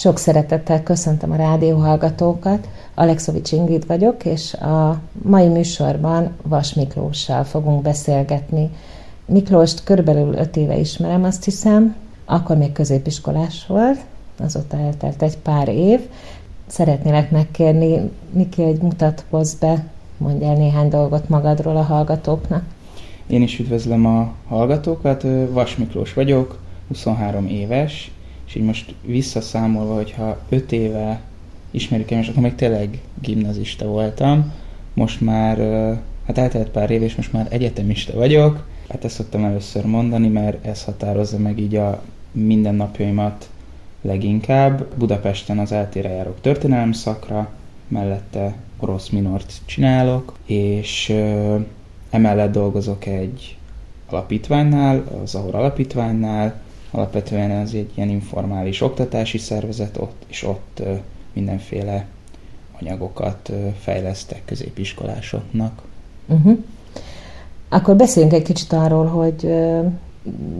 Sok szeretettel köszöntöm a rádióhallgatókat. Alexovics Ingrid vagyok, és a mai műsorban Vas Miklóssal fogunk beszélgetni. Miklóst körülbelül öt éve ismerem, azt hiszem. Akkor még középiskolás volt, azóta eltelt egy pár év. Szeretnélek megkérni, Miki, hogy mutatkozz be, mondj el néhány dolgot magadról a hallgatóknak. Én is üdvözlöm a hallgatókat, Vas Miklós vagyok, 23 éves, és így most visszaszámolva, hogyha 5 éve ismerjük és akkor még tényleg gimnazista voltam, most már, hát eltelt pár év, és most már egyetemista vagyok, hát ezt szoktam először mondani, mert ez határozza meg így a mindennapjaimat leginkább. Budapesten az eltére járok történelem szakra, mellette orosz minort csinálok, és emellett dolgozok egy alapítványnál, az Ahor alapítványnál, alapvetően ez egy ilyen informális oktatási szervezet, ott, és ott mindenféle anyagokat fejlesztek középiskolásoknak. Uh-huh. Akkor beszéljünk egy kicsit arról, hogy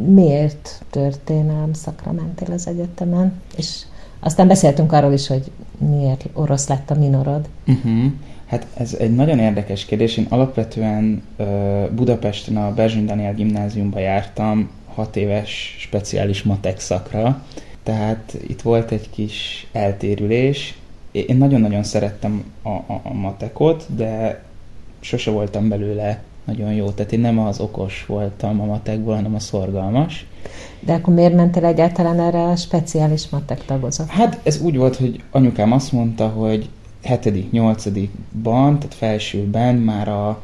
miért történelem szakra mentél az egyetemen, és aztán beszéltünk arról is, hogy miért orosz lett a minorod. Uh-huh. Hát ez egy nagyon érdekes kérdés. Én alapvetően uh, Budapesten a Berzsin Daniel gimnáziumba jártam, hat éves speciális matek szakra, tehát itt volt egy kis eltérülés. Én nagyon-nagyon szerettem a, a, a matekot, de sose voltam belőle nagyon jó. Tehát én nem az okos voltam a matekból, hanem a szorgalmas. De akkor miért mentél egyáltalán erre a speciális matek tagozatra? Hát ez úgy volt, hogy anyukám azt mondta, hogy hetedik, nyolcadikban, tehát felsőben már a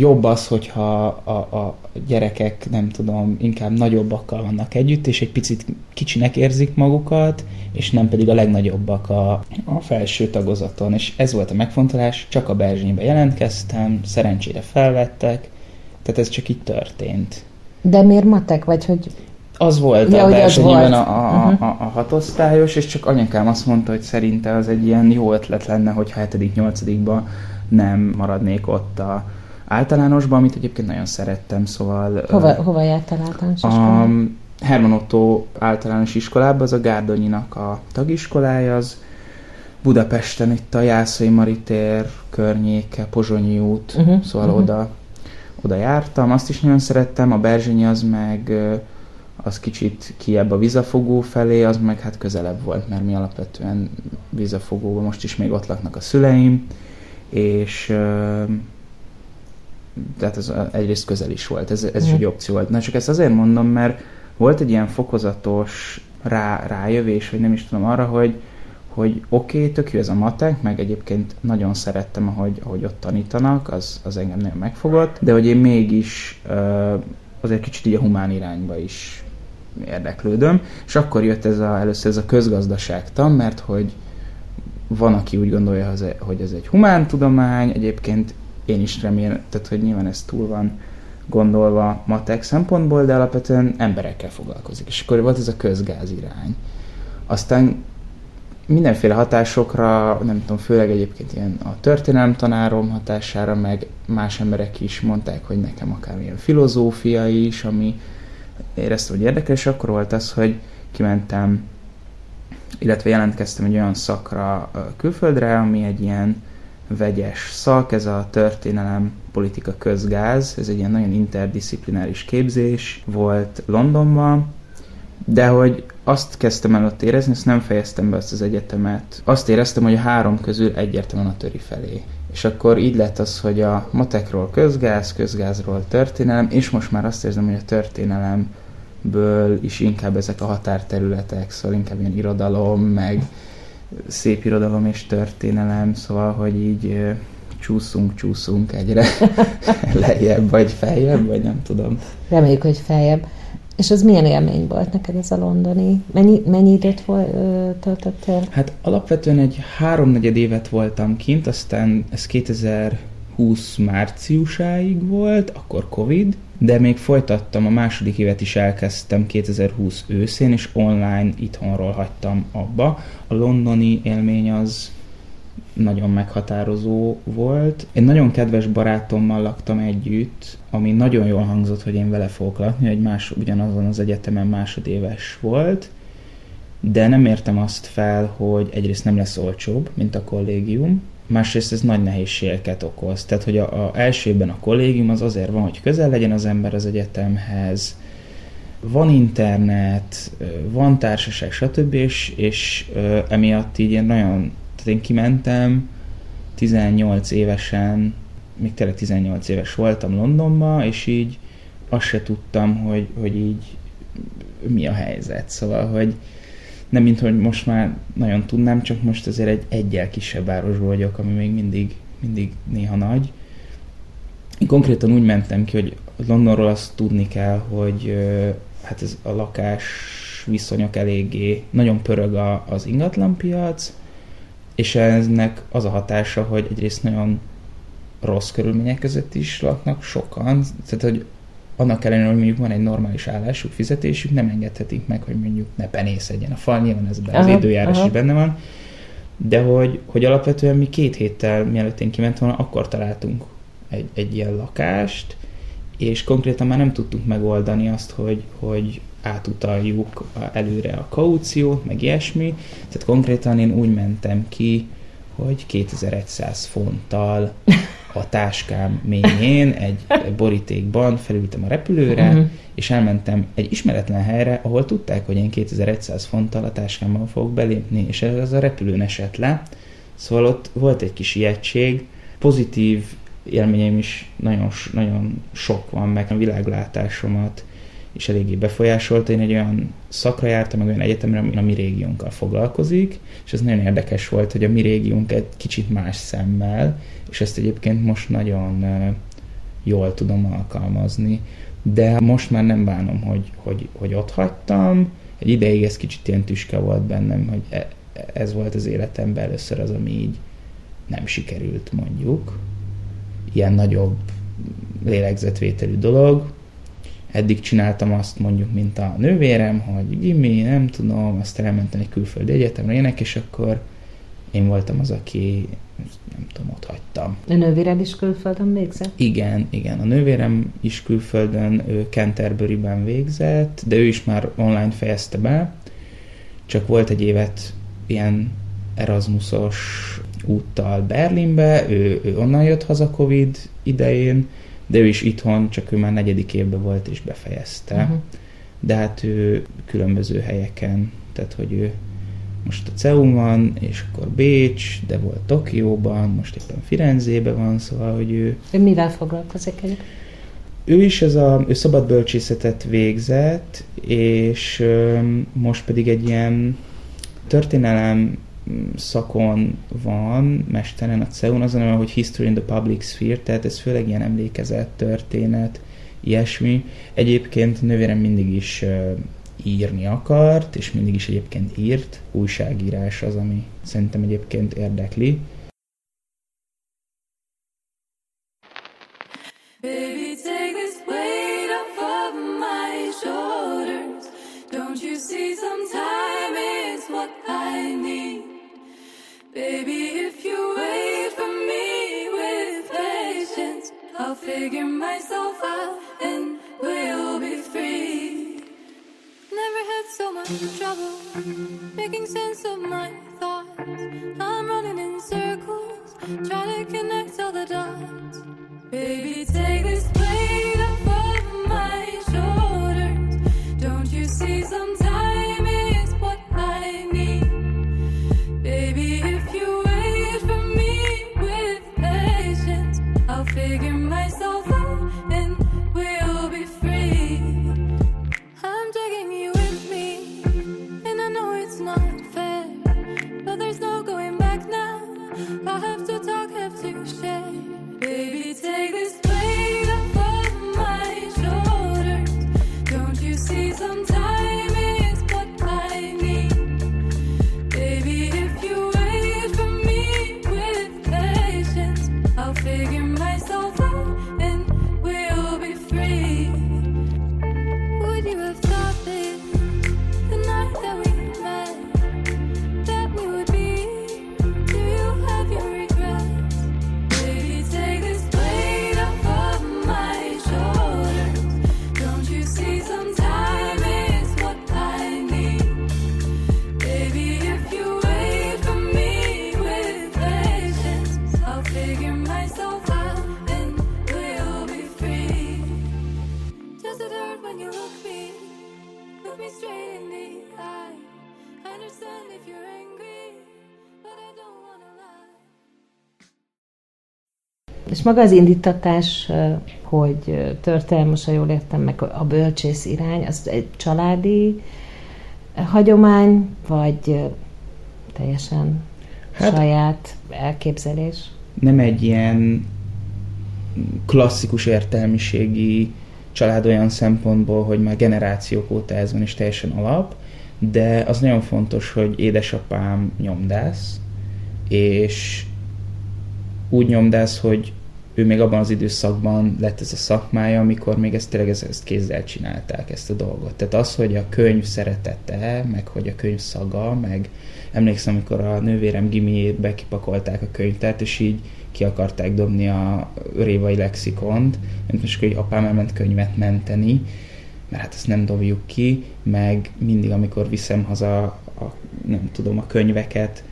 jobb az, hogyha a, a gyerekek, nem tudom, inkább nagyobbakkal vannak együtt, és egy picit kicsinek érzik magukat, és nem pedig a legnagyobbak a, a felső tagozaton. És ez volt a megfontolás, csak a Berzsénybe jelentkeztem, szerencsére felvettek, tehát ez csak így történt. De miért matek, vagy hogy az volt ja, a versenyben a, a, uh-huh. a, a hatosztályos, és csak anyakám azt mondta, hogy szerinte az egy ilyen jó ötlet lenne, hogy 7 nyolcadikban nem maradnék ott a általánosban, amit egyébként nagyon szerettem, szóval... Hova, uh, hova jártál általános A Herman Otto általános iskolában, az a Gárdonyinak a tagiskolája, az Budapesten, itt a Jászai Maritér környéke, Pozsonyi út, uh-huh, szóval uh-huh. oda oda jártam, azt is nagyon szerettem, a Berzsenyi az meg az kicsit kiebb a vizafogó felé, az meg hát közelebb volt, mert mi alapvetően vizafogóban most is még ott laknak a szüleim, és tehát ez egyrészt közel is volt, ez, ez is egy opció volt. Na csak ezt azért mondom, mert volt egy ilyen fokozatos rá, rájövés, vagy nem is tudom arra, hogy, hogy oké, okay, tök jó ez a matek, meg egyébként nagyon szerettem, ahogy, ahogy ott tanítanak, az, az engem nagyon megfogott, de hogy én mégis uh, azért kicsit így a humán irányba is érdeklődöm, és akkor jött ez a, először ez a közgazdaságtan, mert hogy van, aki úgy gondolja, hogy ez egy humántudomány, egyébként én is remélem, tehát hogy nyilván ez túl van gondolva matek szempontból, de alapvetően emberekkel foglalkozik. És akkor volt ez a közgáz irány. Aztán mindenféle hatásokra, nem tudom, főleg egyébként ilyen a történelem tanárom hatására, meg más emberek is mondták, hogy nekem akár ilyen filozófia is, ami éreztem, hogy érdekes, akkor volt az, hogy kimentem, illetve jelentkeztem egy olyan szakra külföldre, ami egy ilyen vegyes szak, ez a történelem politika közgáz, ez egy ilyen nagyon interdisziplináris képzés volt Londonban, de hogy azt kezdtem el ott érezni, ezt nem fejeztem be azt az egyetemet. Azt éreztem, hogy a három közül egyértelműen a töri felé. És akkor így lett az, hogy a matekról közgáz, közgázról történelem, és most már azt érzem, hogy a történelemből is inkább ezek a határterületek, szóval inkább ilyen irodalom, meg szép irodalom és történelem, szóval, hogy így csúszunk, csúszunk egyre lejjebb, vagy feljebb, vagy nem tudom. Reméljük, hogy feljebb. És az milyen élmény volt neked ez a londoni? Mennyi, mennyi időt volt, töltöttél? Hát alapvetően egy háromnegyed évet voltam kint, aztán ez 2020 márciusáig volt, akkor Covid, de még folytattam, a második évet is elkezdtem 2020 őszén, és online itthonról hagytam abba. A londoni élmény az nagyon meghatározó volt. Egy nagyon kedves barátommal laktam együtt, ami nagyon jól hangzott, hogy én vele fogok lakni, egy más, ugyanazon az egyetemen másodéves volt, de nem értem azt fel, hogy egyrészt nem lesz olcsóbb, mint a kollégium, másrészt ez nagy nehézségeket okoz. Tehát, hogy a, a elsőben a kollégium az azért van, hogy közel legyen az ember az egyetemhez, van internet, van társaság, stb. és, és ö, emiatt így én nagyon, tehát én kimentem 18 évesen, még tényleg 18 éves voltam Londonba, és így azt se tudtam, hogy, hogy így mi a helyzet. Szóval, hogy nem mint hogy most már nagyon tudnám, csak most azért egy egyel kisebb városból vagyok, ami még mindig, mindig néha nagy. Én konkrétan úgy mentem ki, hogy Londonról azt tudni kell, hogy hát ez a lakás viszonyok eléggé, nagyon pörög a, az ingatlanpiac, és ennek az a hatása, hogy egyrészt nagyon rossz körülmények között is laknak sokan, tehát hogy annak ellenére, hogy mondjuk van egy normális állásuk, fizetésük, nem engedhetik meg, hogy mondjuk ne penészedjen a fal, nyilván ez az időjárás aha. is benne van, de hogy, hogy alapvetően mi két héttel mielőtt én kiment volna, akkor találtunk egy, egy ilyen lakást, és konkrétan már nem tudtuk megoldani azt, hogy, hogy átutaljuk előre a kauciót, meg ilyesmi. Tehát konkrétan én úgy mentem ki, hogy 2100 fonttal a táskám mélyén, egy borítékban felültem a repülőre, uh-huh. és elmentem egy ismeretlen helyre, ahol tudták, hogy én 2100 fonttal a táskámmal fogok belépni, és ez a repülőn esett le. Szóval ott volt egy kis ijegység, pozitív élményeim is nagyon, nagyon sok van, meg a világlátásomat is eléggé befolyásolta. Én egy olyan szakra jártam, meg olyan egyetemre, ami a mi régiónkkal foglalkozik, és ez nagyon érdekes volt, hogy a mi régiónk egy kicsit más szemmel, és ezt egyébként most nagyon jól tudom alkalmazni. De most már nem bánom, hogy, hogy, hogy ott hagytam. Egy ideig ez kicsit ilyen tüske volt bennem, hogy e, ez volt az életemben először az, ami így nem sikerült mondjuk. Ilyen nagyobb lélegzetvételű dolog, eddig csináltam azt mondjuk, mint a nővérem, hogy gimi, nem tudom, aztán elmentem egy külföldi egyetemre ének, és akkor én voltam az, aki nem tudom, ott hagytam. A nővéred is külföldön végzett? Igen, igen. A nővérem is külföldön, ő Canterbury-ben végzett, de ő is már online fejezte be, csak volt egy évet ilyen Erasmusos úttal Berlinbe, ő, ő onnan jött haza Covid idején, de ő is itthon, csak ő már negyedik évben volt és befejezte. Uh-huh. De hát ő különböző helyeken, tehát hogy ő most a CEU van, és akkor Bécs, de volt Tokióban, most éppen Firenzébe van, szóval, hogy ő... Ő mivel foglalkozik egyébként? Ő is ez a, ő szabadbölcsészetet végzett, és ö, most pedig egy ilyen történelem szakon van, mesteren a CEUN, azon, hogy History in the Public Sphere, tehát ez főleg ilyen emlékezett történet, ilyesmi. Egyébként nővérem mindig is írni akart, és mindig is egyébként írt. Újságírás az, ami szerintem egyébként érdekli. És maga az indítatás, hogy történelmes, ha jól értem, meg a bölcsész irány, az egy családi hagyomány, vagy teljesen hát, saját elképzelés? Nem egy ilyen klasszikus értelmiségi család olyan szempontból, hogy már generációk óta ez van, és teljesen alap, de az nagyon fontos, hogy édesapám nyomdász, és úgy nyomdász, hogy ő még abban az időszakban lett ez a szakmája, amikor még ezt tényleg ezt, kézzel csinálták, ezt a dolgot. Tehát az, hogy a könyv szeretete, meg hogy a könyv szaga, meg emlékszem, amikor a nővérem gimiébe kipakolták a könyvtárt, és így ki akarták dobni a révai lexikont, mert most hogy apám elment könyvet menteni, mert hát ezt nem dobjuk ki, meg mindig, amikor viszem haza a, nem tudom, a könyveket,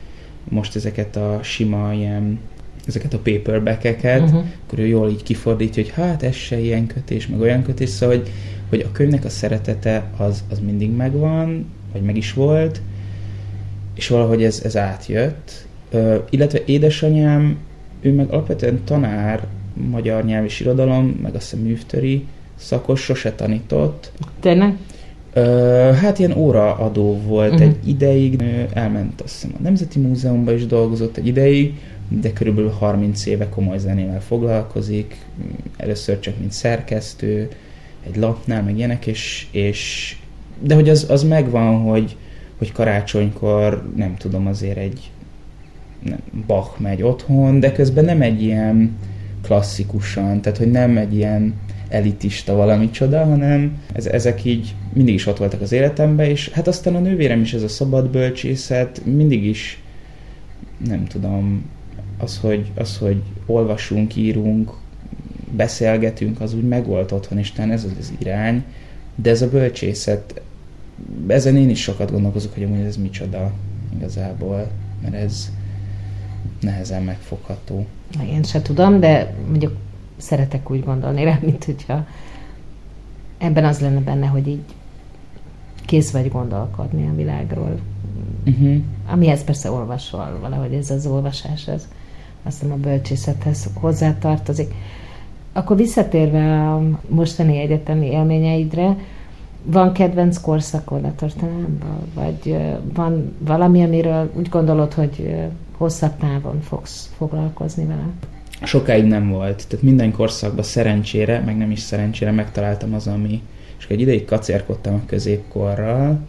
most ezeket a sima ilyen ezeket a paperback-eket, uh-huh. akkor ő jól így kifordítja, hogy hát ez se ilyen kötés, meg olyan kötés, szóval, hogy, hogy a könyvnek a szeretete az, az mindig megvan, vagy meg is volt, és valahogy ez, ez átjött. Ö, illetve édesanyám, ő meg alapvetően tanár, magyar nyelv és irodalom, meg azt hiszem művtöri szakos, sose tanított. Tényleg? Ö, hát ilyen óraadó volt uh-huh. egy ideig, elment azt hiszem a Nemzeti Múzeumban is dolgozott egy ideig, de körülbelül 30 éve komoly zenével foglalkozik, először csak mint szerkesztő, egy lapnál, meg ilyenek, és, és de hogy az, az megvan, hogy, hogy karácsonykor, nem tudom, azért egy nem, Bach megy otthon, de közben nem egy ilyen klasszikusan, tehát hogy nem egy ilyen elitista valami csoda, hanem ez, ezek így mindig is ott voltak az életemben, és hát aztán a nővérem is ez a szabad bölcsészet, mindig is nem tudom, az, hogy, az, hogy olvasunk, írunk, beszélgetünk, az úgy megvolt otthon, és ez az, az irány, de ez a bölcsészet, ezen én is sokat gondolkozok, hogy amúgy ez micsoda igazából, mert ez nehezen megfogható. Én se tudom, de mondjuk szeretek úgy gondolni rá, mint hogyha ebben az lenne benne, hogy így kész vagy gondolkodni a világról. Uh-huh. Amihez persze olvasol, valahogy ez az olvasás, ez azt hiszem a bölcsészethez hozzátartozik. Akkor visszatérve a mostani egyetemi élményeidre, van kedvenc korszakod a történelemből? Vagy van valami, amiről úgy gondolod, hogy hosszabb távon fogsz foglalkozni vele? Sokáig nem volt. Tehát minden korszakban szerencsére, meg nem is szerencsére megtaláltam az, ami... És egy ideig kacérkodtam a középkorral,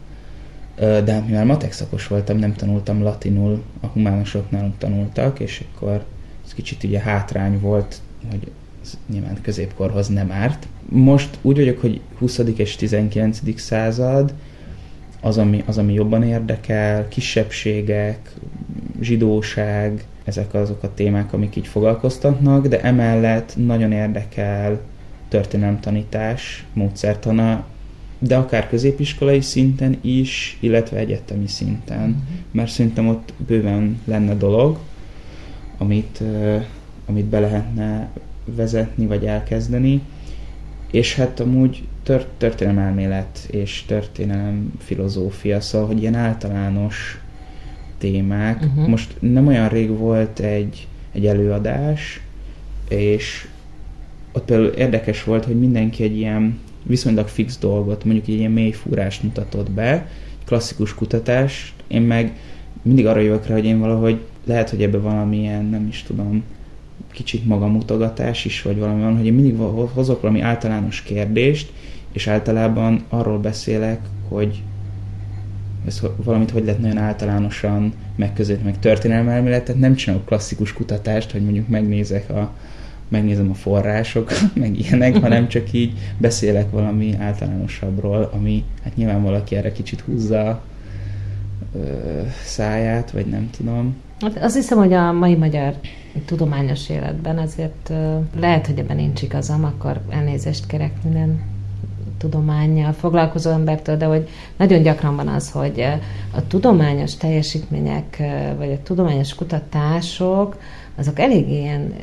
de hát mivel matek szakos voltam, nem tanultam latinul, a humánosok nálunk tanultak, és akkor ez kicsit ugye hátrány volt, hogy ez nyilván középkorhoz nem árt. Most úgy vagyok, hogy 20. és 19. század az, ami, az, ami jobban érdekel, kisebbségek, zsidóság, ezek azok a témák, amik így foglalkoztatnak, de emellett nagyon érdekel történelemtanítás módszertana, de akár középiskolai szinten is, illetve egyetemi szinten, uh-huh. mert szerintem ott bőven lenne dolog, amit, amit be lehetne vezetni, vagy elkezdeni, és hát amúgy tört, történelem elmélet és történelem filozófia, szóval, hogy ilyen általános témák. Uh-huh. Most nem olyan rég volt egy, egy előadás, és ott például érdekes volt, hogy mindenki egy ilyen viszonylag fix dolgot, mondjuk egy ilyen mély fúrást mutatott be, klasszikus kutatás, én meg mindig arra jövök rá, hogy én valahogy lehet, hogy ebbe valamilyen, nem is tudom, kicsit magamutogatás is, vagy valami van, hogy én mindig hozok valami általános kérdést, és általában arról beszélek, hogy ez valamit hogy lehet nagyon általánosan megközelíteni, meg történelmi elmélet, tehát nem csinálok klasszikus kutatást, hogy mondjuk megnézek a, megnézem a források, meg ilyenek, hanem csak így beszélek valami általánosabbról, ami hát nyilván valaki erre kicsit húzza ö, száját, vagy nem tudom. Hát azt hiszem, hogy a mai magyar tudományos életben azért lehet, hogy ebben nincs igazam, akkor elnézést kérek minden tudományjal foglalkozó embertől, de hogy nagyon gyakran van az, hogy a tudományos teljesítmények, vagy a tudományos kutatások, azok elég ilyen,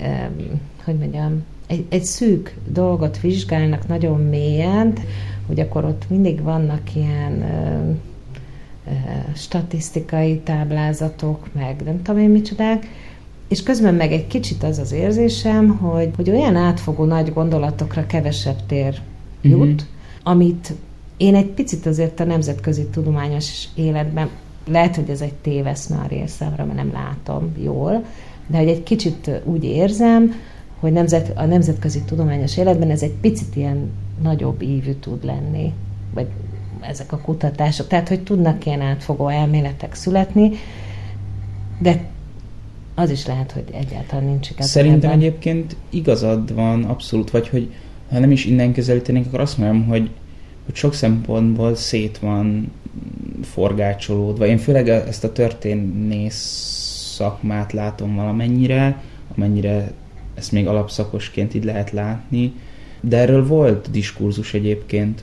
hogy mondjam, egy, egy szűk dolgot vizsgálnak nagyon mélyen, hogy akkor ott mindig vannak ilyen statisztikai táblázatok, meg nem tudom én micsodák, és közben meg egy kicsit az az érzésem, hogy, hogy olyan átfogó nagy gondolatokra kevesebb tér jut, uh-huh. amit én egy picit azért a nemzetközi tudományos életben, lehet, hogy ez egy téveszme a részemre, mert nem látom jól, de hogy egy kicsit úgy érzem, hogy nemzet, a nemzetközi tudományos életben ez egy picit ilyen nagyobb ívű tud lenni, vagy ezek a kutatások. Tehát, hogy tudnak ilyen átfogó elméletek születni, de az is lehet, hogy egyáltalán nincs igaz. Szerintem ebben. egyébként igazad van, abszolút, vagy hogy ha nem is innen közelítenénk, akkor azt mondom, hogy, hogy sok szempontból szét van forgácsolódva. Én főleg ezt a történész szakmát látom valamennyire, amennyire ezt még alapszakosként így lehet látni, de erről volt diskurzus egyébként,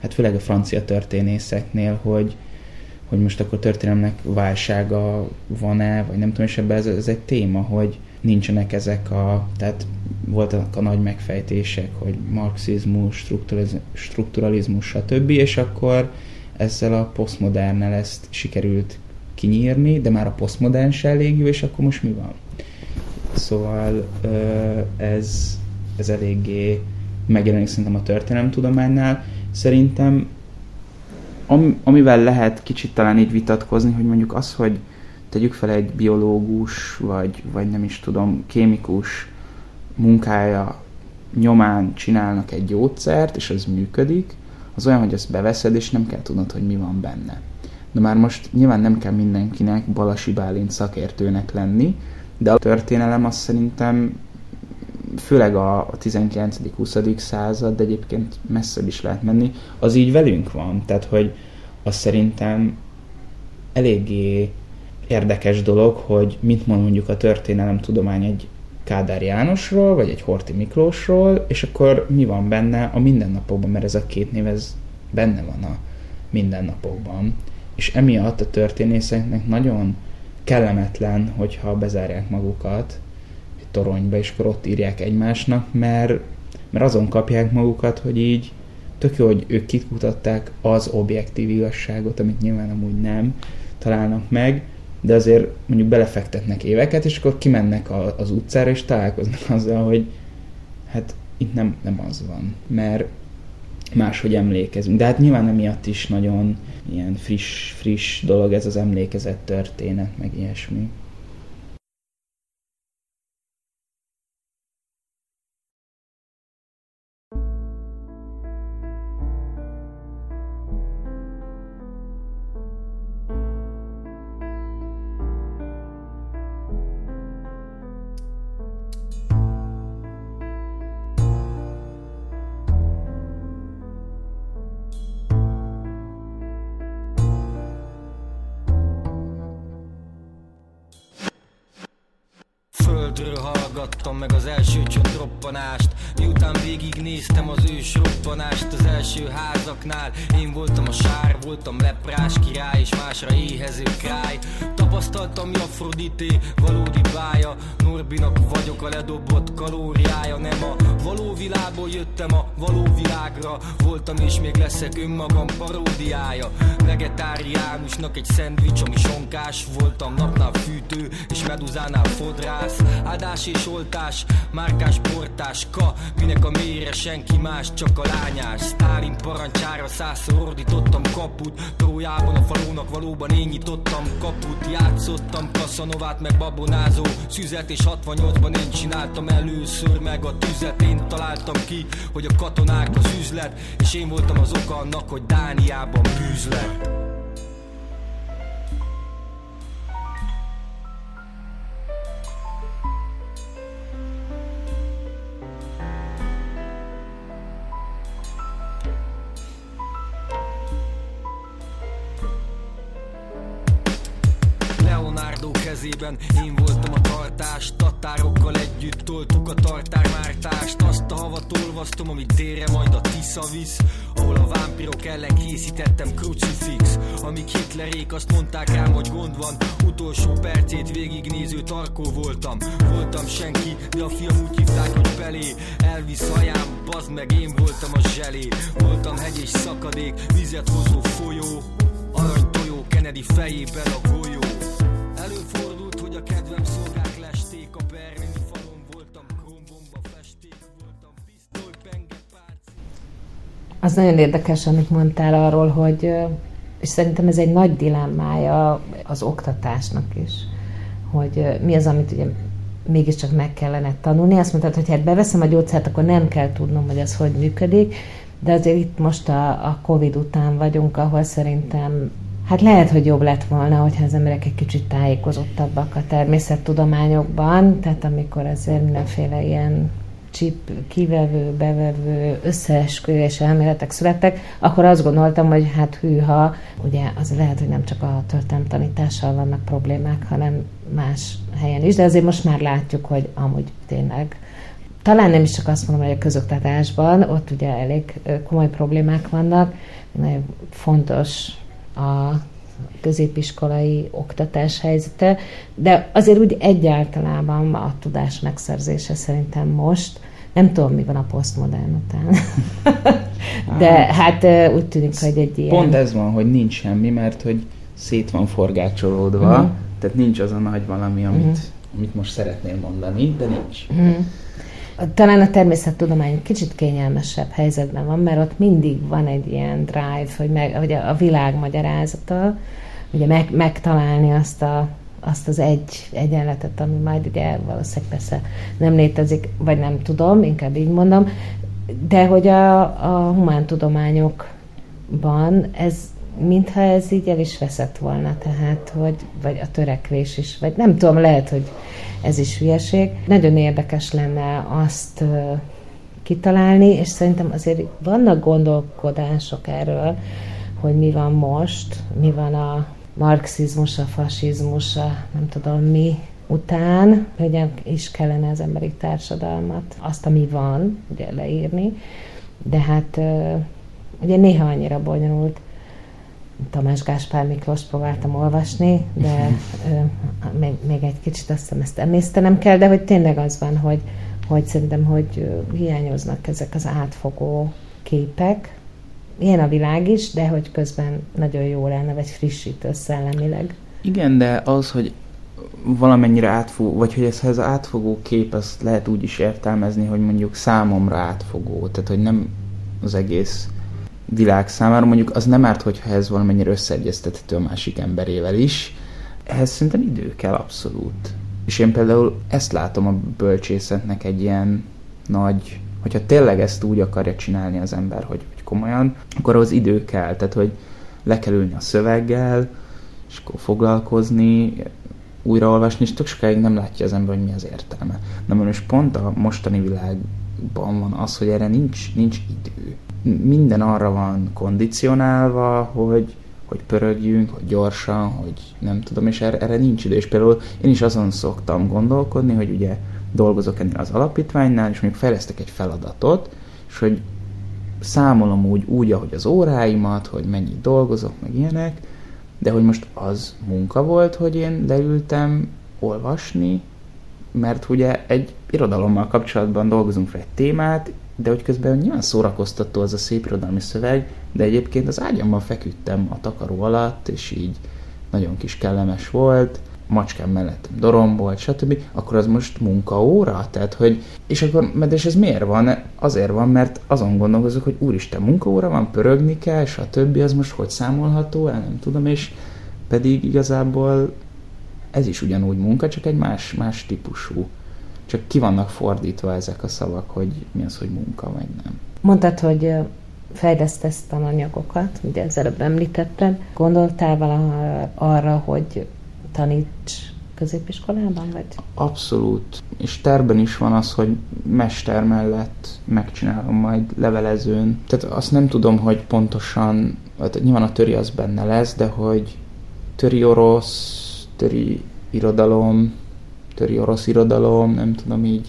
hát főleg a francia történészeknél, hogy, hogy most akkor történelmnek válsága van-e, vagy nem tudom, és ebben ez, ez egy téma, hogy nincsenek ezek a, tehát voltak a nagy megfejtések, hogy marxizmus, strukturalizmus stb., és akkor ezzel a posztmodernnel ezt sikerült kinyírni, de már a posztmodern se elég jó, és akkor most mi van? Szóval ez, ez eléggé megjelenik szerintem a történelemtudománynál. Szerintem am, amivel lehet kicsit talán így vitatkozni, hogy mondjuk az, hogy tegyük fel egy biológus, vagy, vagy nem is tudom, kémikus munkája nyomán csinálnak egy gyógyszert, és az működik, az olyan, hogy ezt beveszed, és nem kell tudnod, hogy mi van benne. De már most nyilván nem kell mindenkinek Balasi Bálint szakértőnek lenni, de a történelem azt szerintem főleg a 19.-20. század, de egyébként messze is lehet menni, az így velünk van. Tehát, hogy az szerintem eléggé érdekes dolog, hogy mit mond mondjuk a történelem tudomány egy Kádár Jánosról, vagy egy Horti Miklósról, és akkor mi van benne a mindennapokban, mert ez a két név ez benne van a mindennapokban. És emiatt a történészeknek nagyon kellemetlen, hogyha bezárják magukat egy toronyba, és akkor ott írják egymásnak, mert, mert azon kapják magukat, hogy így tök jó, hogy ők kikutatták az objektív igazságot, amit nyilván amúgy nem találnak meg, de azért mondjuk belefektetnek éveket, és akkor kimennek a, az utcára, és találkoznak azzal, hogy hát itt nem, nem az van, mert máshogy emlékezünk. De hát nyilván emiatt is nagyon ilyen friss, friss dolog ez az emlékezett történet, meg ilyesmi. Voltam leprás király és másra éhező király Tapasztaltam Afrodité valódi bája. Norbinak vagyok a ledobott kalóriája. Nem a való világból jöttem a való világra. Voltam és még leszek önmagam paródiája. Vegetáriánusnak egy szendvics, ami sonkás. Voltam napnál fűtő és meduzánál fodrász. Áldás és oltás, márkás portás Ka, minek a mélyre senki más, csak a lányás. Stálin parancsára százszor ordítottam kaput. Trójában a falónak valóban én nyitottam kaput Játszottam kaszanovát meg babonázó szüzet És 68-ban én csináltam először meg a tüzet. Én találtam ki, hogy a katonák az üzlet És én voltam az oka annak, hogy Dániában bűz kezében Én voltam a tartás, tatárokkal együtt toltuk a tartármártást Azt a havat olvasztom, amit délre majd a Tisza visz Ahol a vámpirok ellen készítettem krucifix. Amíg Hitlerék azt mondták rám, hogy gond van Utolsó percét végignéző tarkó voltam. Voltam senki, de a fiam úgy hívták, hogy belé Elvisz hajám, bazd meg, én voltam a zselé. Voltam hegy és szakadék, vizet hozó folyó Arany tojó, Kennedy fejében a golyó. Előfordult, a kedvem szolgák lesték A berlini falon voltam, krombomba festék voltam Pisztoly, penge, párci Az nagyon érdekes, amit mondtál arról, hogy és szerintem ez egy nagy dilemmája az oktatásnak is, hogy mi az, amit ugye mégiscsak meg kellene tanulni. Azt mondtad, hogy ha hát beveszem a gyógyszert, akkor nem kell tudnom, hogy ez hogy működik, de azért itt most a, a COVID után vagyunk, ahol szerintem Hát lehet, hogy jobb lett volna, hogyha az emberek egy kicsit tájékozottabbak a természettudományokban, tehát amikor azért mindenféle ilyen csip kivevő, bevevő, összeesküvés elméletek születtek, akkor azt gondoltam, hogy hát hűha, ugye az lehet, hogy nem csak a történelem tanítással vannak problémák, hanem más helyen is, de azért most már látjuk, hogy amúgy tényleg. Talán nem is csak azt mondom, hogy a közoktatásban, ott ugye elég komoly problémák vannak, nagyon fontos a középiskolai oktatás helyzete, de azért úgy egyáltalában a tudás megszerzése szerintem most, nem tudom, mi van a posztmodern után. De hát úgy tűnik, hogy egy ilyen... Pont ez van, hogy nincs semmi, mert hogy szét van forgácsolódva, uh-huh. tehát nincs az a nagy valami, amit, uh-huh. amit most szeretném mondani, de nincs. Uh-huh. Talán a természettudomány kicsit kényelmesebb helyzetben van, mert ott mindig van egy ilyen drive, hogy, meg, hogy a világ magyarázata, ugye meg, megtalálni azt a azt az egy egyenletet, ami majd ugye valószínűleg persze nem létezik, vagy nem tudom, inkább így mondom, de hogy a, a humántudományokban ez mintha ez így el is veszett volna, tehát, hogy, vagy a törekvés is, vagy nem tudom, lehet, hogy ez is hülyeség. Nagyon érdekes lenne azt kitalálni, és szerintem azért vannak gondolkodások erről, hogy mi van most, mi van a marxizmus, a fasizmus, a nem tudom mi után, hogy is kellene az emberi társadalmat, azt, ami van, ugye leírni, de hát ugye néha annyira bonyolult, Tamás Gáspár Miklós próbáltam olvasni, de ö, még, még egy kicsit azt hiszem ezt emésztenem kell, de hogy tényleg az van, hogy, hogy szerintem, hogy hiányoznak ezek az átfogó képek. Ilyen a világ is, de hogy közben nagyon jó lenne, vagy frissítő szellemileg. Igen, de az, hogy valamennyire átfogó, vagy hogy ez, ez átfogó kép, azt lehet úgy is értelmezni, hogy mondjuk számomra átfogó, tehát hogy nem az egész világ számára, mondjuk az nem árt, hogyha ez valamennyire összeegyeztethető a másik emberével is. Ehhez szerintem idő kell abszolút. És én például ezt látom a bölcsészetnek egy ilyen nagy, hogyha tényleg ezt úgy akarja csinálni az ember, hogy, hogy komolyan, akkor az idő kell, tehát hogy le kell ülni a szöveggel, és akkor foglalkozni, újraolvasni, és tök sokáig nem látja az ember, hogy mi az értelme. Na most pont a mostani világban van az, hogy erre nincs, nincs idő minden arra van kondicionálva, hogy, hogy pörögjünk, hogy gyorsan, hogy nem tudom, és erre, erre nincs idő. És például én is azon szoktam gondolkodni, hogy ugye dolgozok ennél az alapítványnál, és mondjuk fejlesztek egy feladatot, és hogy számolom úgy, úgy, ahogy az óráimat, hogy mennyit dolgozok, meg ilyenek, de hogy most az munka volt, hogy én leültem olvasni, mert ugye egy irodalommal kapcsolatban dolgozunk fel egy témát, de hogy közben nyilván szórakoztató az a szép irodalmi szöveg, de egyébként az ágyamban feküdtem a takaró alatt, és így nagyon kis kellemes volt, macskám mellettem dorombolt, stb., akkor az most munkaóra? Tehát, hogy, és akkor, mert és ez miért van? Azért van, mert azon gondolkozok, hogy úristen, munkaóra van, pörögni kell, stb., az most hogy számolható el, nem tudom, és pedig igazából ez is ugyanúgy munka, csak egy más, más típusú csak ki vannak fordítva ezek a szavak, hogy mi az, hogy munka, vagy nem. Mondtad, hogy fejlesztesz tananyagokat, ugye az előbb említetted. Gondoltál valaha arra, hogy taníts középiskolában, vagy? Abszolút. És terben is van az, hogy mester mellett megcsinálom majd levelezőn. Tehát azt nem tudom, hogy pontosan, hát nyilván a töri az benne lesz, de hogy töri orosz, töri irodalom, töri orosz irodalom, nem tudom így,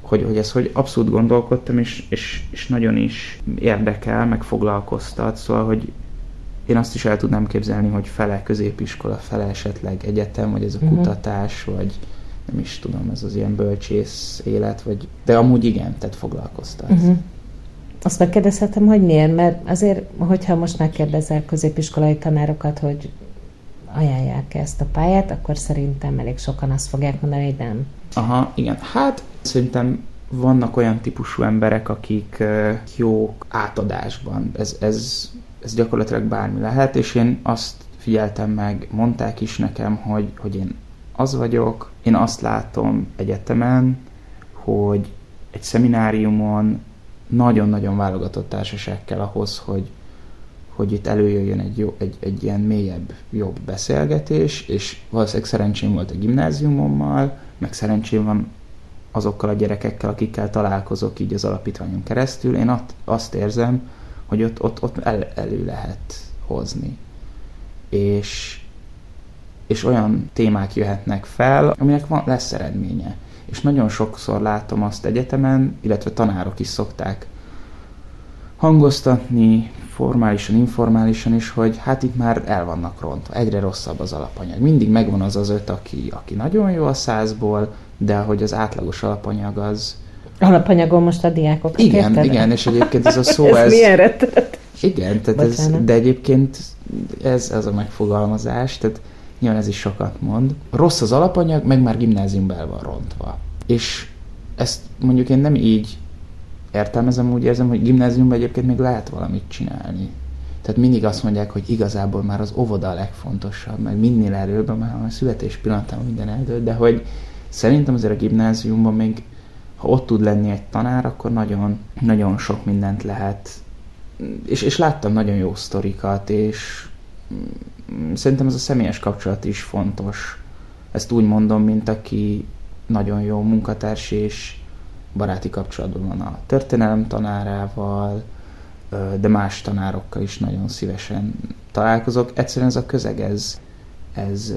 hogy, hogy ez hogy abszolút gondolkodtam, és, és, és nagyon is érdekel, meg foglalkoztat, szóval, hogy én azt is el tudnám képzelni, hogy fele középiskola, fele esetleg egyetem, vagy ez a uh-huh. kutatás, vagy nem is tudom, ez az ilyen bölcsész élet, vagy, de amúgy igen, tehát foglalkoztat. Uh-huh. Azt megkérdezhetem, hogy miért? Mert azért, hogyha most megkérdezel középiskolai tanárokat, hogy ajánlják ezt a pályát, akkor szerintem elég sokan azt fogják mondani, hogy nem. Aha, igen. Hát szerintem vannak olyan típusú emberek, akik jók átadásban. Ez, ez, ez gyakorlatilag bármi lehet, és én azt figyeltem meg, mondták is nekem, hogy, hogy én az vagyok, én azt látom egyetemen, hogy egy szemináriumon nagyon-nagyon válogatott társaság kell ahhoz, hogy, hogy itt előjöjjön egy, jó, egy, egy ilyen mélyebb, jobb beszélgetés, és valószínűleg szerencsém volt a gimnáziumommal, meg szerencsém van azokkal a gyerekekkel, akikkel találkozok így az alapítványon keresztül. Én azt, azt érzem, hogy ott, ott, ott el, elő lehet hozni. És, és olyan témák jöhetnek fel, aminek van, lesz eredménye. És nagyon sokszor látom azt egyetemen, illetve tanárok is szokták hangoztatni, formálisan, informálisan is, hogy hát itt már el vannak rontva, egyre rosszabb az alapanyag. Mindig megvan az az öt, aki, aki nagyon jó a százból, de hogy az átlagos alapanyag az... Alapanyagon most a diákok. Igen, érted? igen, és egyébként ez a szó, ez... ez milyen rettet? Igen, tehát ez, de egyébként ez, ez a megfogalmazás, tehát nyilván ez is sokat mond. Rossz az alapanyag, meg már gimnáziumban el van rontva. És ezt mondjuk én nem így értelmezem, úgy érzem, hogy gimnáziumban egyébként még lehet valamit csinálni. Tehát mindig azt mondják, hogy igazából már az óvoda a legfontosabb, meg minél erőbb, már a születés pillanatában minden eldőlt, de hogy szerintem azért a gimnáziumban még, ha ott tud lenni egy tanár, akkor nagyon, nagyon sok mindent lehet. És, és láttam nagyon jó sztorikat, és szerintem ez a személyes kapcsolat is fontos. Ezt úgy mondom, mint aki nagyon jó munkatárs, és baráti kapcsolatban van a történelem tanárával, de más tanárokkal is nagyon szívesen találkozok. Egyszerűen ez a közeg, ez, ez,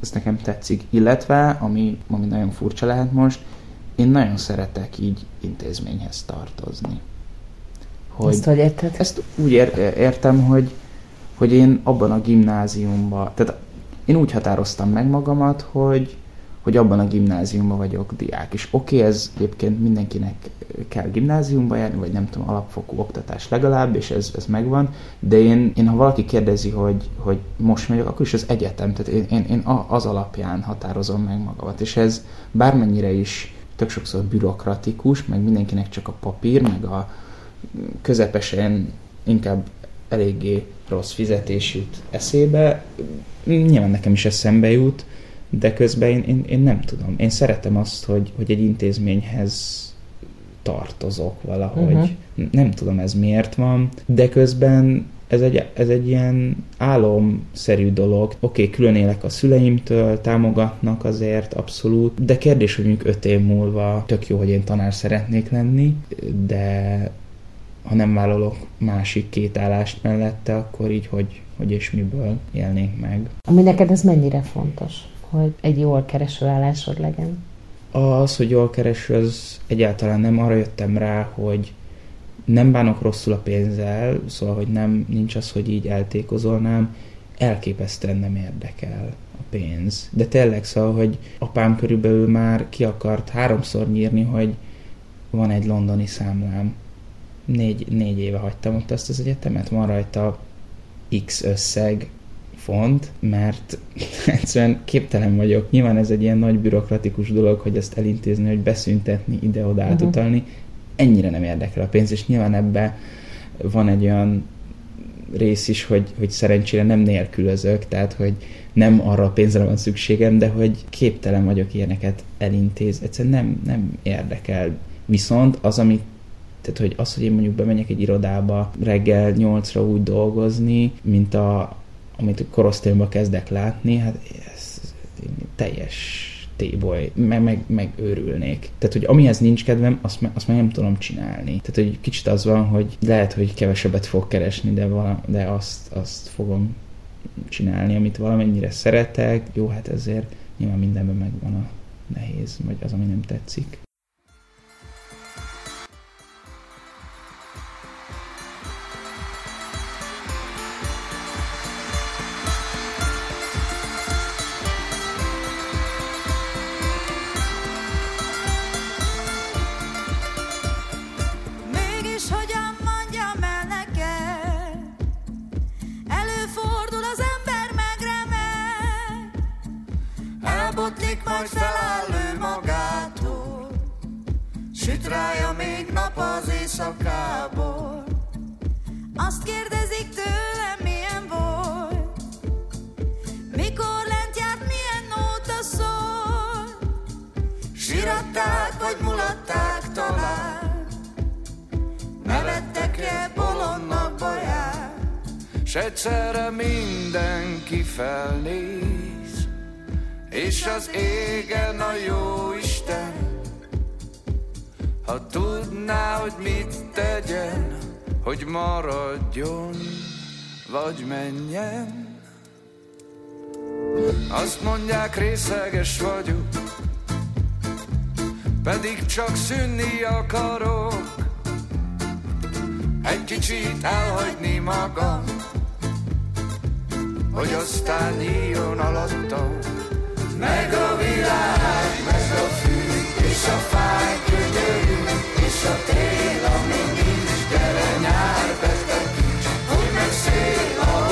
ez nekem tetszik. Illetve, ami, ami nagyon furcsa lehet most, én nagyon szeretek így intézményhez tartozni. Hogy ezt hogy érted? Ezt úgy ér, értem, hogy, hogy én abban a gimnáziumban, tehát én úgy határoztam meg magamat, hogy hogy abban a gimnáziumban vagyok diák. És oké, okay, ez egyébként mindenkinek kell gimnáziumba járni, vagy nem tudom, alapfokú oktatás legalább, és ez, ez megvan, de én, én ha valaki kérdezi, hogy, hogy most megyek, akkor is az egyetem, tehát én, én, én az alapján határozom meg magamat, és ez bármennyire is tök sokszor bürokratikus, meg mindenkinek csak a papír, meg a közepesen inkább eléggé rossz fizetés jut eszébe, nyilván nekem is eszembe jut, de közben én, én, én nem tudom. Én szeretem azt, hogy, hogy egy intézményhez tartozok valahogy. Uh-huh. Nem tudom ez miért van, de közben ez egy, ez egy ilyen álomszerű dolog. Oké, okay, külön élek a szüleimtől, támogatnak azért, abszolút, de kérdés, hogy mondjuk öt év múlva tök jó, hogy én tanár szeretnék lenni, de ha nem vállalok másik két állást mellette, akkor így hogy, hogy és miből élnék meg. Ami neked ez mennyire fontos? Hogy egy jól kereső állásod legyen? Az, hogy jól kereső, az egyáltalán nem. Arra jöttem rá, hogy nem bánok rosszul a pénzzel, szóval, hogy nem, nincs az, hogy így eltékozolnám, elképesztően nem érdekel a pénz. De tényleg szóval, hogy apám körülbelül már ki akart háromszor nyírni, hogy van egy londoni számlám. Négy, négy éve hagytam ott azt az egyetemet, van rajta X összeg, font, mert egyszerűen képtelen vagyok. Nyilván ez egy ilyen nagy bürokratikus dolog, hogy ezt elintézni, hogy beszüntetni, ide-oda uh-huh. átutalni. Ennyire nem érdekel a pénz, és nyilván ebbe van egy olyan rész is, hogy, hogy szerencsére nem nélkülözök, tehát hogy nem arra a pénzre van szükségem, de hogy képtelen vagyok ilyeneket elintéz. Egyszerűen nem, nem érdekel. Viszont az, amit tehát, hogy az, hogy én mondjuk bemegyek egy irodába reggel nyolcra úgy dolgozni, mint a, amit korosztályomban kezdek látni, hát ez teljes téboly, meg, meg, meg őrülnék. Tehát, hogy amihez nincs kedvem, azt, me, azt meg nem tudom csinálni. Tehát, hogy kicsit az van, hogy lehet, hogy kevesebbet fog keresni, de, vala, de azt, azt fogom csinálni, amit valamennyire szeretek. Jó, hát ezért nyilván mindenben megvan a nehéz, vagy az, ami nem tetszik. S egyszerre mindenki felnéz És az égen a jó Isten ha tudná, hogy mit tegyen, hogy maradjon, vagy menjen. Azt mondják, részeges vagyok, pedig csak szűnni akarok. Egy kicsit elhagyni magam, hogy aztán nyíljon alattam. Meg a világ, meg a fű, és a fáj gyönyörű, és a tél, ami nincs, gyere nyár, betekíts, hogy meg szél, ahol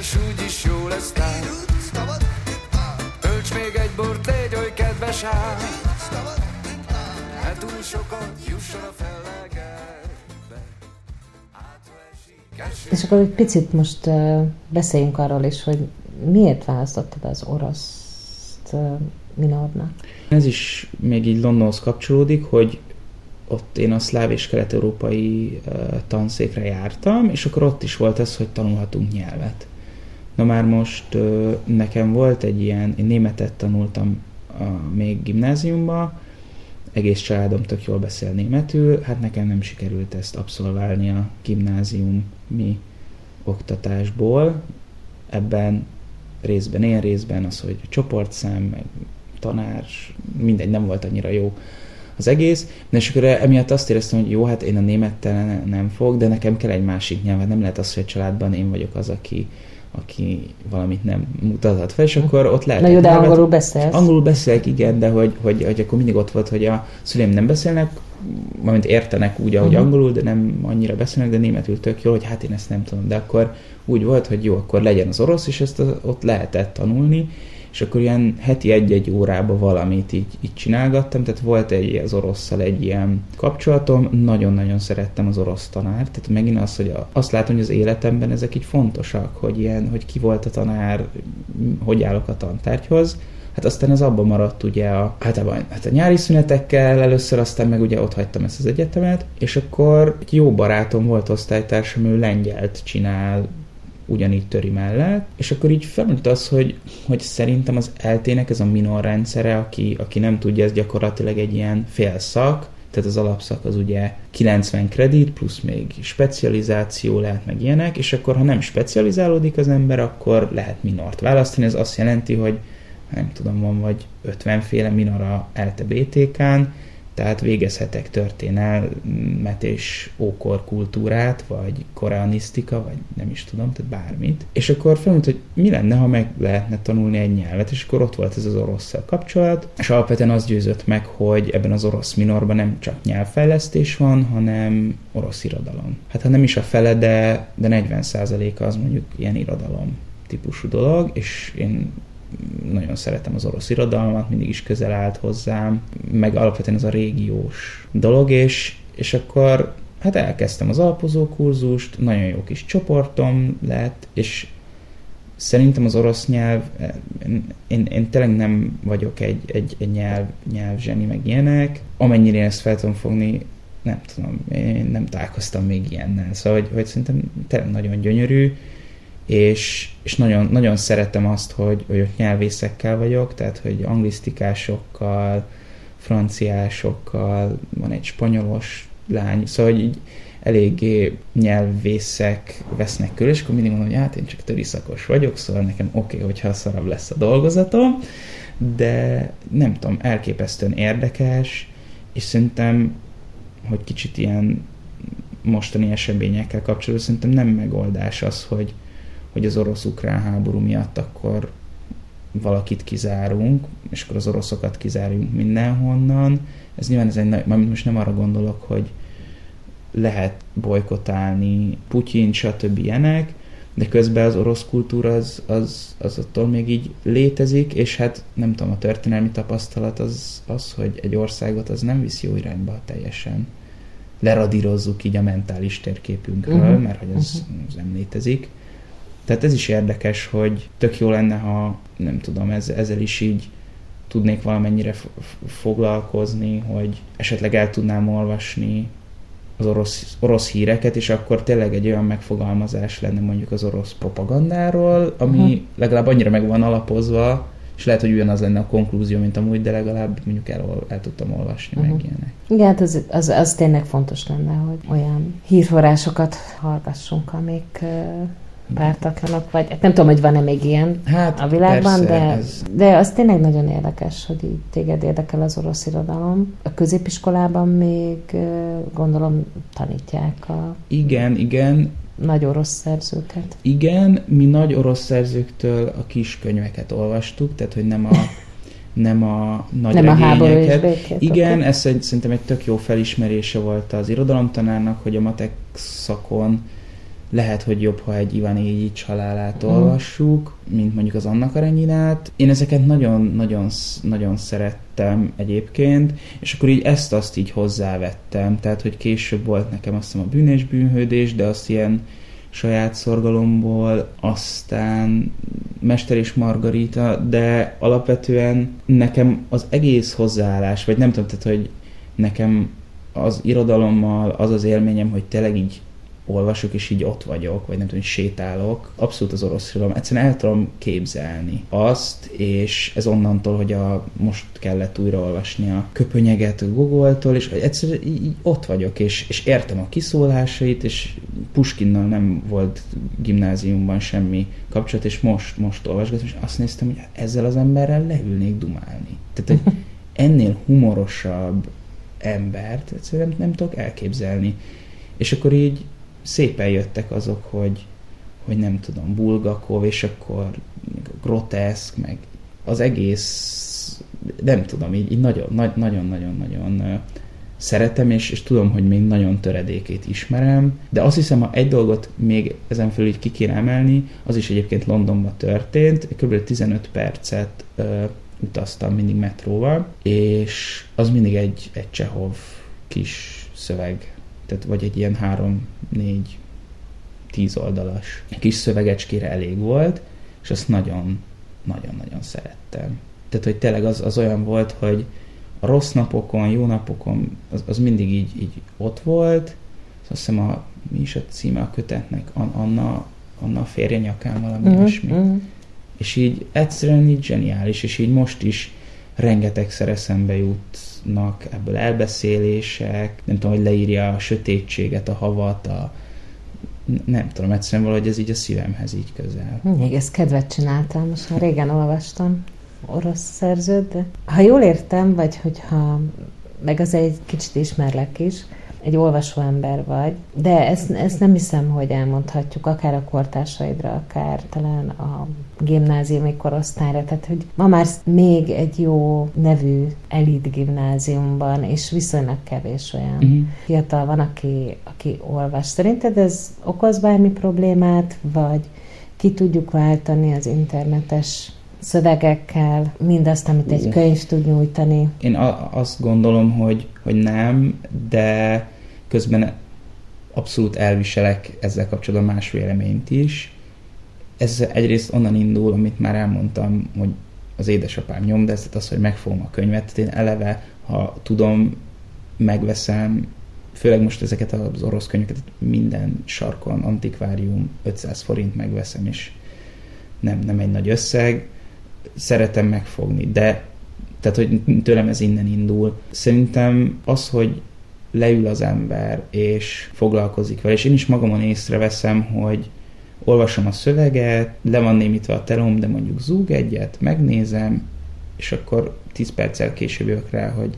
még így se, s úgy is jó lesz tár. Ölts még egy bort, légy oly kedves ám. Ne túl sokat jusson a esik, eső. És akkor egy picit most uh, beszéljünk arról is, hogy miért választottad az oroszt uh, minornak? Ez is még így Londonhoz kapcsolódik, hogy ott én a szláv és kelet-európai uh, tanszékre jártam, és akkor ott is volt ez, hogy tanulhatunk nyelvet. Na már most nekem volt egy ilyen, én németet tanultam uh, még gimnáziumba, egész családom tök jól beszél németül, hát nekem nem sikerült ezt abszolválni a gimnáziumi oktatásból. Ebben részben én, részben az, hogy csoportszám, meg tanár, mindegy, nem volt annyira jó az egész, de és akkor emiatt azt éreztem, hogy jó, hát én a némettel ne- nem fog, de nekem kell egy másik nyelv, nem lehet az, hogy a családban én vagyok az, aki, aki valamit nem mutathat fel, és akkor ott lehet. Na jó, de angolul beszélsz? Angolul beszélek, igen, de hogy, hogy, hogy akkor mindig ott volt, hogy a szüleim nem beszélnek, valamint értenek úgy, ahogy uh-huh. angolul, de nem annyira beszélnek, de németül tök jó, hogy hát én ezt nem tudom. De akkor úgy volt, hogy jó, akkor legyen az orosz, és ezt ott lehetett tanulni, és akkor ilyen heti egy-egy órába valamit így, így csinálgattam, tehát volt egy az orosszal egy ilyen kapcsolatom, nagyon-nagyon szerettem az orosz tanárt, tehát megint az, hogy a, azt látom, hogy az életemben ezek így fontosak, hogy ilyen, hogy ki volt a tanár, hogy állok a tantárgyhoz, Hát aztán ez abban maradt ugye a, általában hát a nyári szünetekkel először, aztán meg ugye ott hagytam ezt az egyetemet, és akkor egy jó barátom volt osztálytársam, ő lengyelt csinál ugyanígy töri mellett, és akkor így felmerült az, hogy, hogy szerintem az eltének ez a minor rendszere, aki, aki nem tudja, ez gyakorlatilag egy ilyen félszak, tehát az alapszak az ugye 90 kredit, plusz még specializáció lehet meg ilyenek, és akkor ha nem specializálódik az ember, akkor lehet minort választani, ez azt jelenti, hogy nem tudom, van vagy 50 féle minor a ELTE BTK-n, tehát végezhetek történelmet és ókor kultúrát, vagy koreanisztika, vagy nem is tudom, tehát bármit. És akkor felmúlt, hogy mi lenne, ha meg lehetne tanulni egy nyelvet, és akkor ott volt ez az orosszal kapcsolat, és alapvetően az győzött meg, hogy ebben az orosz minorban nem csak nyelvfejlesztés van, hanem orosz irodalom. Hát ha nem is a fele, de, de 40%-a az mondjuk ilyen irodalom típusú dolog, és én nagyon szeretem az orosz irodalmat, mindig is közel állt hozzám, meg alapvetően ez a régiós dolog, és, és akkor hát elkezdtem az alapozó kurzust, nagyon jó kis csoportom lett, és szerintem az orosz nyelv, én, én, én tényleg nem vagyok egy, egy, egy nyelv, nyelvzseni, meg ilyenek. Amennyire én ezt fel tudom fogni, nem tudom, én nem találkoztam még ilyennel. Szóval, hogy, hogy szerintem tényleg nagyon gyönyörű, és, és nagyon, nagyon szeretem azt, hogy, hogy ott nyelvészekkel vagyok, tehát hogy anglisztikásokkal, franciásokkal, van egy spanyolos lány, szóval hogy így eléggé nyelvészek vesznek körül, és akkor mindig mondom, hogy hát én csak töriszakos vagyok, szóval nekem oké, okay, hogyha szarabb lesz a dolgozatom, de nem tudom, elképesztően érdekes, és szerintem, hogy kicsit ilyen mostani eseményekkel kapcsolatban szerintem nem megoldás az, hogy, hogy az orosz-ukrán háború miatt akkor valakit kizárunk, és akkor az oroszokat kizárjunk mindenhonnan. Ez nyilván ez egy nagy, most nem arra gondolok, hogy lehet bolykotálni Putyin, stb. ilyenek, de közben az orosz kultúra az, az, az attól még így létezik, és hát nem tudom, a történelmi tapasztalat az, az, hogy egy országot az nem visz jó irányba teljesen. Leradírozzuk így a mentális térképünkről, uh-huh. mert hogy ez, uh-huh. ez nem létezik. Tehát ez is érdekes, hogy tök jó lenne, ha nem tudom, ez, ezzel is így tudnék valamennyire foglalkozni, hogy esetleg el tudnám olvasni az orosz, orosz híreket, és akkor tényleg egy olyan megfogalmazás lenne mondjuk az orosz propagandáról, ami uh-huh. legalább annyira meg van alapozva, és lehet, hogy ugyanaz lenne a konklúzió, mint amúgy, de legalább mondjuk el, el tudtam olvasni uh-huh. meg ilyenek. Igen, hát az, az, az tényleg fontos lenne, hogy olyan hírforrásokat hallgassunk, amik pártatlanok, vagy nem tudom, hogy van-e még ilyen hát, a világban, persze, de, ez... de az tényleg nagyon érdekes, hogy így téged érdekel az orosz irodalom. A középiskolában még gondolom tanítják a... Igen, igen. Nagy orosz szerzőket. Igen, mi nagy orosz szerzőktől a kis könyveket olvastuk, tehát hogy nem a nem a nagy nem regényeket. A békét, Igen, okay. ez szerintem egy tök jó felismerése volt az irodalomtanárnak, hogy a matek szakon lehet, hogy jobb, ha egy Ivan Ilyics halálát mm. olvassuk, mint mondjuk az Anna Karenyinát. Én ezeket nagyon-nagyon nagyon szerettem egyébként, és akkor így ezt-azt így hozzávettem, tehát, hogy később volt nekem azt hiszem a bűnés bűnhődés, de azt ilyen saját szorgalomból, aztán Mester és Margarita, de alapvetően nekem az egész hozzáállás, vagy nem tudom, tehát, hogy nekem az irodalommal az az élményem, hogy tényleg így olvasok, és így ott vagyok, vagy nem tudom, sétálok. Abszolút az orosz irodalom. Egyszerűen el tudom képzelni azt, és ez onnantól, hogy a, most kellett újraolvasni a köpönyeget a Gogoltól, és egyszerűen így, így ott vagyok, és, és értem a kiszólásait, és Puskinnal nem volt gimnáziumban semmi kapcsolat, és most, most olvasgatom, és azt néztem, hogy ezzel az emberrel leülnék dumálni. Tehát, hogy ennél humorosabb embert egyszerűen nem, nem tudok elképzelni. És akkor így szépen jöttek azok, hogy, hogy nem tudom, Bulgakov, és akkor groteszk, meg az egész, nem tudom, így, így nagyon-nagyon-nagyon-nagyon szeretem, és, és tudom, hogy még nagyon töredékét ismerem, de azt hiszem, ha egy dolgot még ezen felül így ki kéne emelni, az is egyébként Londonban történt, kb. 15 percet ö, utaztam mindig metróval, és az mindig egy, egy Csehov kis szöveg tehát vagy egy ilyen három, négy, tíz oldalas kis szövegecskére elég volt, és azt nagyon, nagyon-nagyon szerettem. Tehát, hogy tényleg az, az olyan volt, hogy a rossz napokon, jó napokon, az, az mindig így, így ott volt, azt hiszem a, mi is a címe a kötetnek, Anna, Anna férje nyakán valami uh-huh, ilyesmi. Uh-huh. És így egyszerűen így zseniális, és így most is rengetegszer eszembe jut vannak ebből elbeszélések, nem tudom, hogy leírja a sötétséget, a havat, a nem tudom, egyszerűen valahogy ez így a szívemhez így közel. Még ezt kedvet csináltam, most már régen olvastam orosz szerzőt, de ha jól értem, vagy hogyha meg az egy kicsit ismerlek is, egy olvasó ember vagy, de ezt, ezt nem hiszem, hogy elmondhatjuk akár a kortársaidra, akár talán a gimnáziumi korosztályra, tehát hogy ma már még egy jó nevű elit gimnáziumban, és viszonylag kevés olyan uh-huh. fiatal van, aki, aki olvas. Szerinted ez okoz bármi problémát, vagy ki tudjuk váltani az internetes szövegekkel, mindazt, amit egy könyv tud nyújtani. Én a- azt gondolom, hogy, hogy nem, de közben abszolút elviselek ezzel kapcsolatban más véleményt is. Ez egyrészt onnan indul, amit már elmondtam, hogy az édesapám nyomdászat, az, hogy megfogom a könyvet. Én eleve, ha tudom, megveszem, főleg most ezeket az orosz könyveket minden sarkon, antikvárium, 500 forint megveszem, és nem, nem egy nagy összeg szeretem megfogni, de tehát, hogy tőlem ez innen indul. Szerintem az, hogy leül az ember, és foglalkozik vele, és én is magamon észreveszem, hogy olvasom a szöveget, le van némítva a telom, de mondjuk zúg egyet, megnézem, és akkor 10 perccel később jövök rá, hogy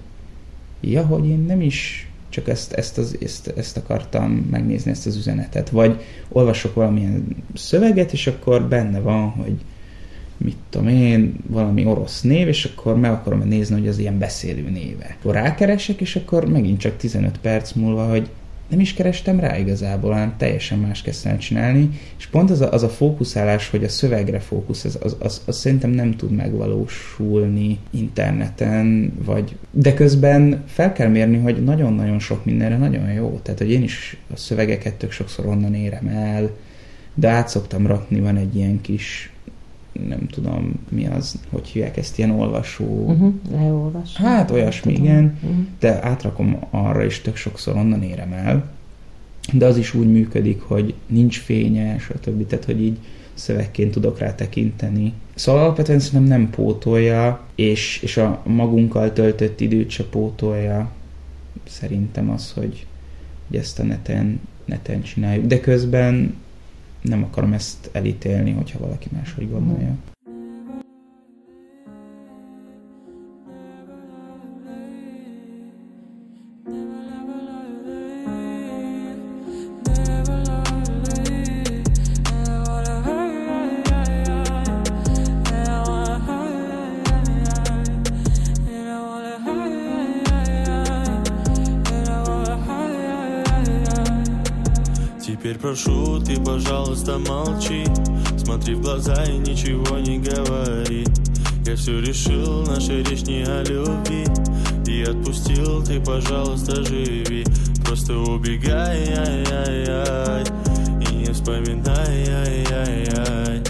ja, hogy én nem is csak ezt, ezt, az, ezt, ezt akartam megnézni, ezt az üzenetet. Vagy olvasok valamilyen szöveget, és akkor benne van, hogy mit tudom én, valami orosz név, és akkor meg akarom nézni, hogy az ilyen beszélő néve. Akkor rákeresek, és akkor megint csak 15 perc múlva, hogy nem is kerestem rá igazából, hanem teljesen más kezdtem csinálni, és pont az a, az a fókuszálás, hogy a szövegre fókusz, az, az, az, az szerintem nem tud megvalósulni interneten, vagy de közben fel kell mérni, hogy nagyon-nagyon sok mindenre nagyon jó, tehát hogy én is a szövegeket tök sokszor onnan érem el, de át szoktam rakni, van egy ilyen kis nem tudom mi az, hogy hívják ezt, ilyen olvasó... Uh-huh, leolvasó. Hát olyasmi, tudom. igen, uh-huh. de átrakom arra, és tök sokszor onnan érem el. De az is úgy működik, hogy nincs fénye, stb. Tehát, hogy így szövegként tudok rá tekinteni. Szóval alapvetően szerintem nem pótolja, és, és a magunkkal töltött időt se pótolja. Szerintem az, hogy, hogy ezt a neten, neten csináljuk. De közben nem akarom ezt elítélni, hogyha valaki máshogy gondolja. Прошу, ты, пожалуйста, молчи. Смотри в глаза и ничего не говори. Я все решил, наша речь не о любви. И отпустил, ты, пожалуйста, живи. Просто убегай, ай, ай, ай И не вспоминай, ай, ай, ай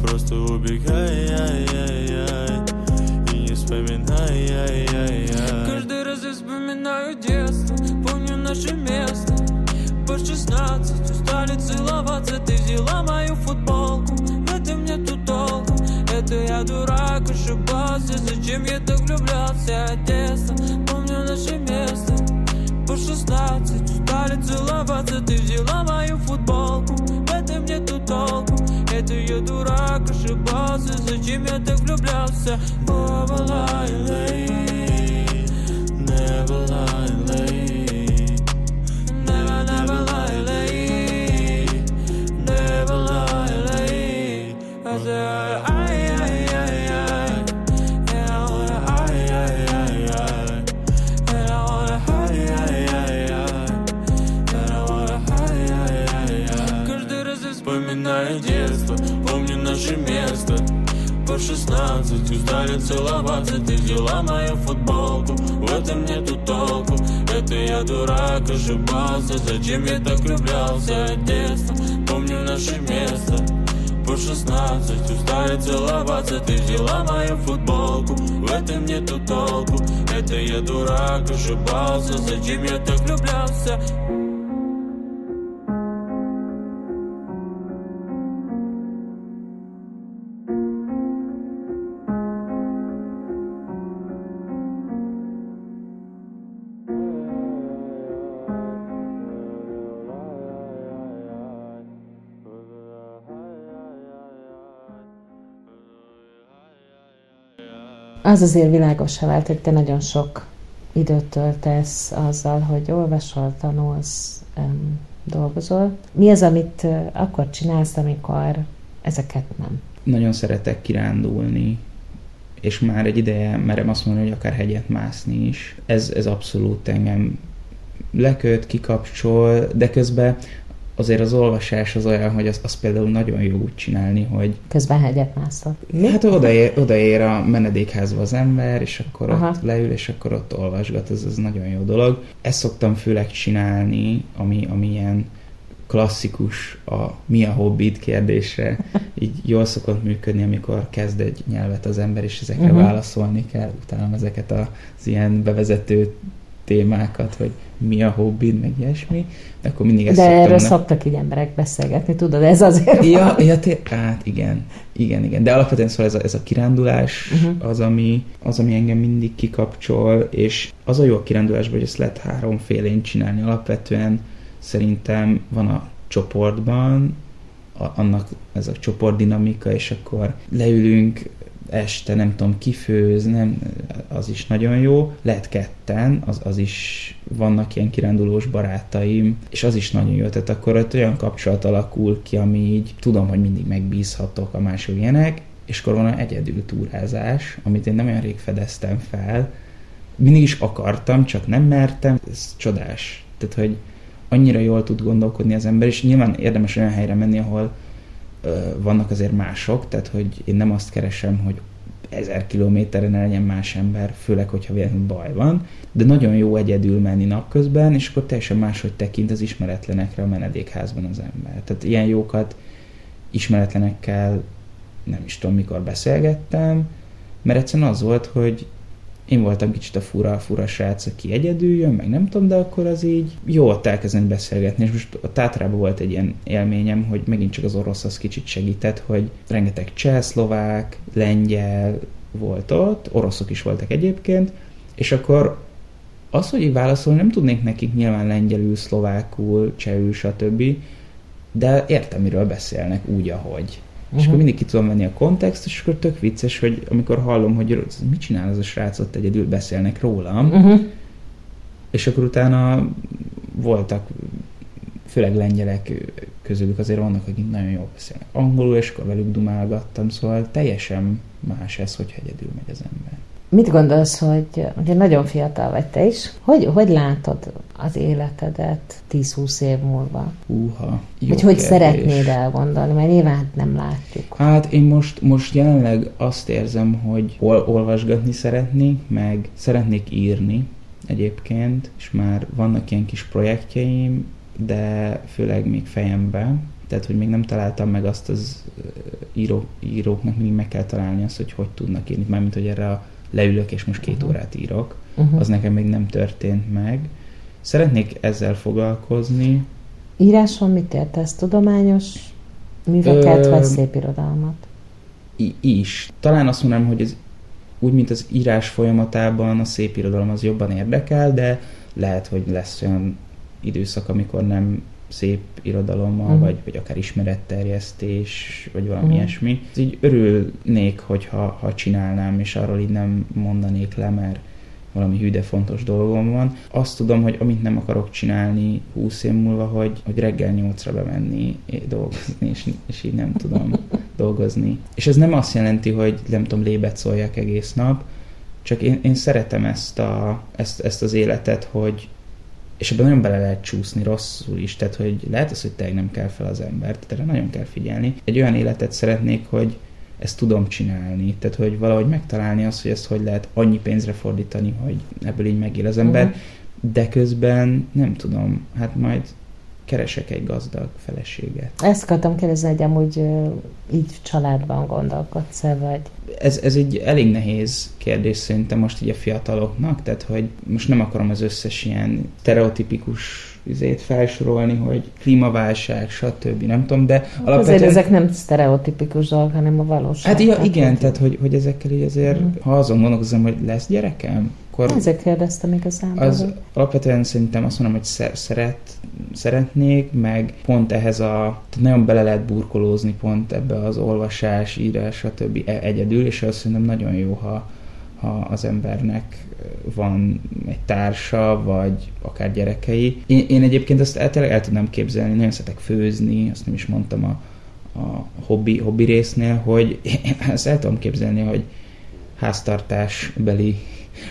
Просто убегай, ай, ай, ай И не вспоминай, ай, ай, ай Каждый раз я вспоминаю детство Помню наше место 16 Устали целоваться, ты взяла мою футболку. В этом нету толку Это я дурак, ошибался Зачем я так влюблялся Одесса, помню наше место По 16 Устали целоваться, ты взяла мою футболку. В этом нету толку Это я дурак, ошибался Зачем я так влюблялся Never lie, Never lie, наше место. По шестнадцать устали целоваться Ты взяла мою футболку, в этом нету толку. Это я дурак, ошибался. Зачем я так влюблялся? Детство Помню наше место. По шестнадцать Устали целоваться, ты взяла мою футболку. В этом нету толку, это я дурак, ошибался. Зачем я так влюблялся? Az azért világosá vált, hogy te nagyon sok időt töltesz azzal, hogy olvasol, tanulsz, dolgozol. Mi az, amit akkor csinálsz, amikor ezeket nem? Nagyon szeretek kirándulni, és már egy ideje merem azt mondani, hogy akár hegyet mászni is. Ez, ez abszolút engem leköt, kikapcsol, de közben azért az olvasás az olyan, hogy azt, az például nagyon jó úgy csinálni, hogy... Közben hegyet mászol. Hát odaér, odaér a menedékházba az ember, és akkor Aha. ott leül, és akkor ott olvasgat, ez, ez nagyon jó dolog. Ezt szoktam főleg csinálni, ami, ami ilyen klasszikus a mi a hobbit kérdésre így jól szokott működni, amikor kezd egy nyelvet az ember, és ezekre uh-huh. válaszolni kell, utána ezeket az ilyen bevezető témákat, hogy mi a hobbid, meg ilyesmi, de akkor mindig ezt De erről ne... szoktak így emberek beszélgetni, tudod, ez azért Ja, ja té- hát igen, igen, igen. De alapvetően szóval ez a, ez a kirándulás uh-huh. az, ami, az, ami engem mindig kikapcsol, és az a jó a kirándulásban, hogy ezt lehet háromfélén csinálni. Alapvetően szerintem van a csoportban, a, annak ez a csoportdinamika, és akkor leülünk, este, nem tudom, kifőz, nem, az is nagyon jó. Lehet ketten, az, az is vannak ilyen kirándulós barátaim, és az is nagyon jó. Tehát akkor ott olyan kapcsolat alakul ki, ami így tudom, hogy mindig megbízhatok a mások ilyenek, és akkor van egyedül túrázás, amit én nem olyan rég fedeztem fel. Mindig is akartam, csak nem mertem. Ez csodás. Tehát, hogy annyira jól tud gondolkodni az ember, és nyilván érdemes olyan helyre menni, ahol vannak azért mások, tehát hogy én nem azt keresem, hogy ezer kilométeren legyen más ember, főleg, hogyha véletlenül baj van, de nagyon jó egyedül menni napközben, és akkor teljesen máshogy tekint az ismeretlenekre a menedékházban az ember. Tehát ilyen jókat ismeretlenekkel nem is tudom mikor beszélgettem, mert egyszerűen az volt, hogy én voltam kicsit a fura, fura srác, aki egyedül jön, meg nem tudom, de akkor az így jó ott elkezdeni beszélgetni, és most a Tátrában volt egy ilyen élményem, hogy megint csak az orosz az kicsit segített, hogy rengeteg cseh, szlovák, lengyel volt ott, oroszok is voltak egyébként, és akkor az, hogy válaszolni, nem tudnék nekik nyilván lengyelül, szlovákul, csehül, stb., de értem, miről beszélnek úgy, ahogy. Uh-huh. És akkor mindig ki tudom venni a kontextus, és akkor tök vicces, hogy amikor hallom, hogy mit csinál az a srác, ott egyedül beszélnek rólam, uh-huh. és akkor utána voltak, főleg lengyelek közülük azért vannak, akik nagyon jól beszélnek angolul, és akkor velük dumálgattam, szóval teljesen más ez, hogy egyedül megy az ember. Mit gondolsz, hogy ugye nagyon fiatal vagy te is, hogy, hogy látod az életedet 10-20 év múlva? Húha, jó Hogy hogy szeretnéd elgondolni, mert nyilván nem látjuk. Hát én most, most jelenleg azt érzem, hogy ol, olvasgatni szeretnék, meg szeretnék írni egyébként, és már vannak ilyen kis projektjeim, de főleg még fejembe, tehát hogy még nem találtam meg azt az író, íróknak mindig meg kell találni azt, hogy hogy tudnak írni, mármint hogy erre a leülök és most két uh-huh. órát írok, uh-huh. az nekem még nem történt meg. Szeretnék ezzel foglalkozni. Íráson mit értesz? Tudományos műveket, Ö... vagy szép irodalmat? I- is. Talán azt mondanám, hogy ez úgy, mint az írás folyamatában a szép irodalom az jobban érdekel, de lehet, hogy lesz olyan időszak, amikor nem szép irodalommal, uh-huh. vagy, vagy akár ismeretterjesztés, vagy valami uh-huh. ilyesmi. Így örülnék, hogyha ha csinálnám, és arról így nem mondanék le, mert valami hű, de fontos dolgom van. Azt tudom, hogy amit nem akarok csinálni 20 év múlva, hogy, hogy reggel 8-ra bemenni dolgozni, és, és így nem tudom dolgozni. És ez nem azt jelenti, hogy nem tudom, lébet szóljak egész nap, csak én, én szeretem ezt, a, ezt, ezt az életet, hogy, és ebben nagyon bele lehet csúszni rosszul is, tehát hogy lehet az, hogy tényleg nem kell fel az ember, tehát erre nagyon kell figyelni. Egy olyan életet szeretnék, hogy ezt tudom csinálni, tehát hogy valahogy megtalálni azt, hogy ezt hogy lehet annyi pénzre fordítani, hogy ebből így megél az ember, uh-huh. de közben nem tudom, hát majd keresek egy gazdag feleséget. Ezt akartam kérdezni, hogy amúgy így családban gondolkodsz-e, vagy? Ez, ez egy elég nehéz kérdés szerintem most így a fiataloknak, tehát hogy most nem akarom az összes ilyen stereotipikus izét felsorolni, hogy klímaválság, stb. Nem tudom, de hát alapvetően... Azért ezek nem sztereotipikus dolgok, hanem a valóság. Hát ja, igen, tehát hogy, hogy ezekkel így azért, mm. ha azon gondolkozom, hogy lesz gyerekem, akkor... Ezért kérdeztem igazából. Az alapvetően szerintem azt mondom, hogy szeret, szeretnék, meg pont ehhez a... Nagyon bele lehet burkolózni pont ebbe az olvasás, írás, stb. E- egyedül, és azt szerintem nagyon jó, ha, ha az embernek van egy társa, vagy akár gyerekei. Én, én egyébként azt el, el tudnám képzelni, nagyon szeretek főzni, azt nem is mondtam a, a hobbi, hobbi résznél, hogy én ezt el tudom képzelni, hogy háztartásbeli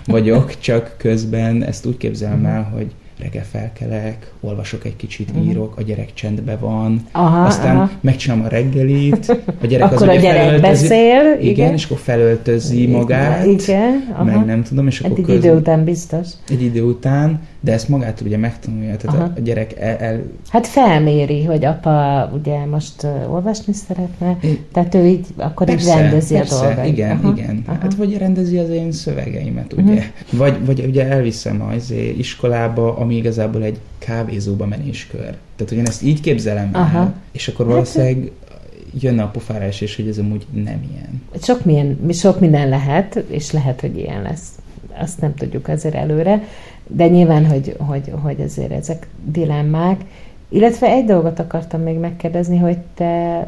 vagyok, csak közben ezt úgy képzelem el, hogy reggel felkelek, olvasok egy kicsit, uh-huh. írok, a gyerek csendben van, aha, aztán aha. megcsinálom a reggelit, a gyerek akkor az a gyerek felöltözi, beszél, igen, igen, és akkor felöltözi magát, igen, aha. meg nem tudom, és akkor egy közben, idő után biztos. Egy idő után, de ezt magát ugye megtanulja, tehát aha. a gyerek el, el... Hát felméri, hogy apa ugye most uh, olvasni szeretne, é, tehát ő így, akkor persze, így rendezi persze, a dolgait. igen, aha, igen. Aha. Hát vagy rendezi az én szövegeimet, ugye. Uh-huh. Vagy, vagy ugye elviszem az iskolába, ami igazából egy kávézóba menéskör. Tehát, hogy én ezt így képzelem Aha. el, és akkor hát, valószínűleg jönne a pofára és hogy ez amúgy nem ilyen. Sok, milyen, sok minden lehet, és lehet, hogy ilyen lesz. Azt nem tudjuk azért előre, de nyilván, hogy, hogy, hogy azért ezek dilemmák. Illetve egy dolgot akartam még megkérdezni, hogy te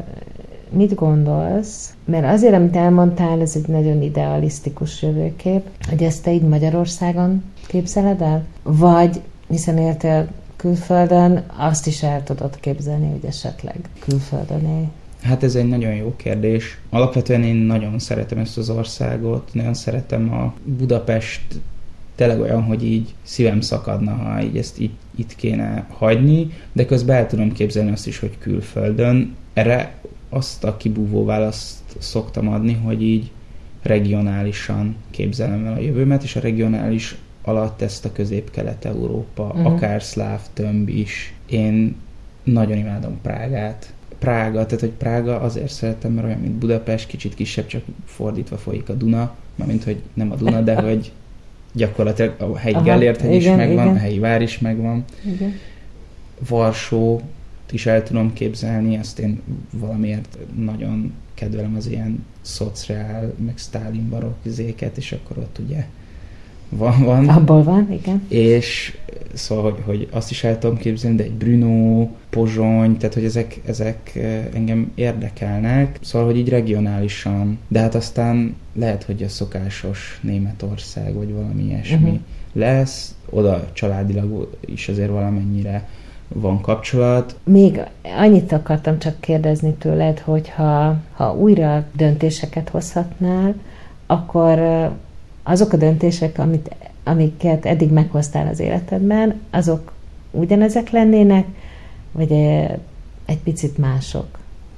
mit gondolsz, mert azért, amit elmondtál, ez egy nagyon idealisztikus jövőkép, hogy ezt te így Magyarországon képzeled el? Vagy, hiszen éltél külföldön, azt is el tudod képzelni, hogy esetleg külföldön él. Hát ez egy nagyon jó kérdés. Alapvetően én nagyon szeretem ezt az országot, nagyon szeretem a Budapest tényleg olyan, hogy így szívem szakadna, ha így ezt itt, itt kéne hagyni, de közben el tudom képzelni azt is, hogy külföldön. Erre azt a kibúvó választ szoktam adni, hogy így regionálisan képzelem el a jövőmet, és a regionális alatt ezt a közép-kelet-európa, uh-huh. akár szláv tömb is. Én nagyon imádom Prágát. Prága, tehát hogy Prága azért szeretem, mert olyan, mint Budapest, kicsit kisebb, csak fordítva folyik a Duna, mármint, hogy nem a Duna, de hogy gyakorlatilag a helyi Gellérthegy is megvan, igen. a helyi vár is megvan. Igen. Varsó is el tudom képzelni, azt én valamiért nagyon kedvelem az ilyen szociál, meg Stalin barokk és akkor ott ugye van, van. Abból van, igen. És szóval, hogy, hogy azt is el tudom képzelni, de egy Bruno, Pozsony, tehát hogy ezek, ezek eh, engem érdekelnek, szóval, hogy így regionálisan, de hát aztán lehet, hogy a szokásos Németország, vagy valami ilyesmi uh-huh. lesz, oda családilag is azért valamennyire van kapcsolat. Még annyit akartam csak kérdezni tőled, hogy ha, ha újra döntéseket hozhatnál, akkor eh, azok a döntések, amit, amiket eddig meghoztál az életedben, azok ugyanezek lennének, vagy egy picit mások?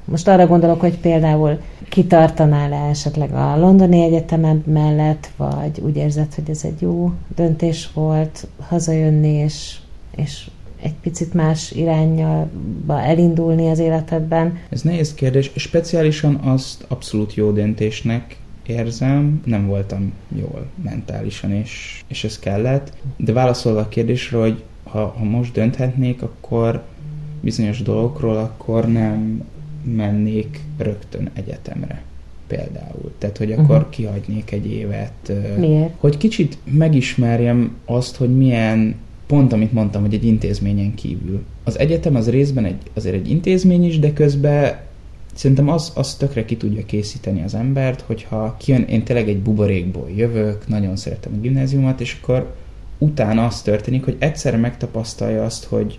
Most arra gondolok, hogy például kitartanál le esetleg a londoni egyetemed mellett, vagy úgy érzed, hogy ez egy jó döntés volt hazajönni, és, és egy picit más irányba elindulni az életedben? Ez nehéz kérdés, és speciálisan azt abszolút jó döntésnek érzem, nem voltam jól mentálisan, és, és ez kellett. De válaszolva a kérdésre, hogy ha, ha most dönthetnék, akkor bizonyos dolgokról, akkor nem mennék rögtön egyetemre például. Tehát, hogy akkor uh-huh. kihagynék egy évet. Miért? Hogy kicsit megismerjem azt, hogy milyen, pont amit mondtam, hogy egy intézményen kívül. Az egyetem az részben egy, azért egy intézmény is, de közben Szerintem az, az tökre ki tudja készíteni az embert, hogyha kijön, én tényleg egy buborékból jövök, nagyon szeretem a gimnáziumot, és akkor utána az történik, hogy egyszerre megtapasztalja azt, hogy,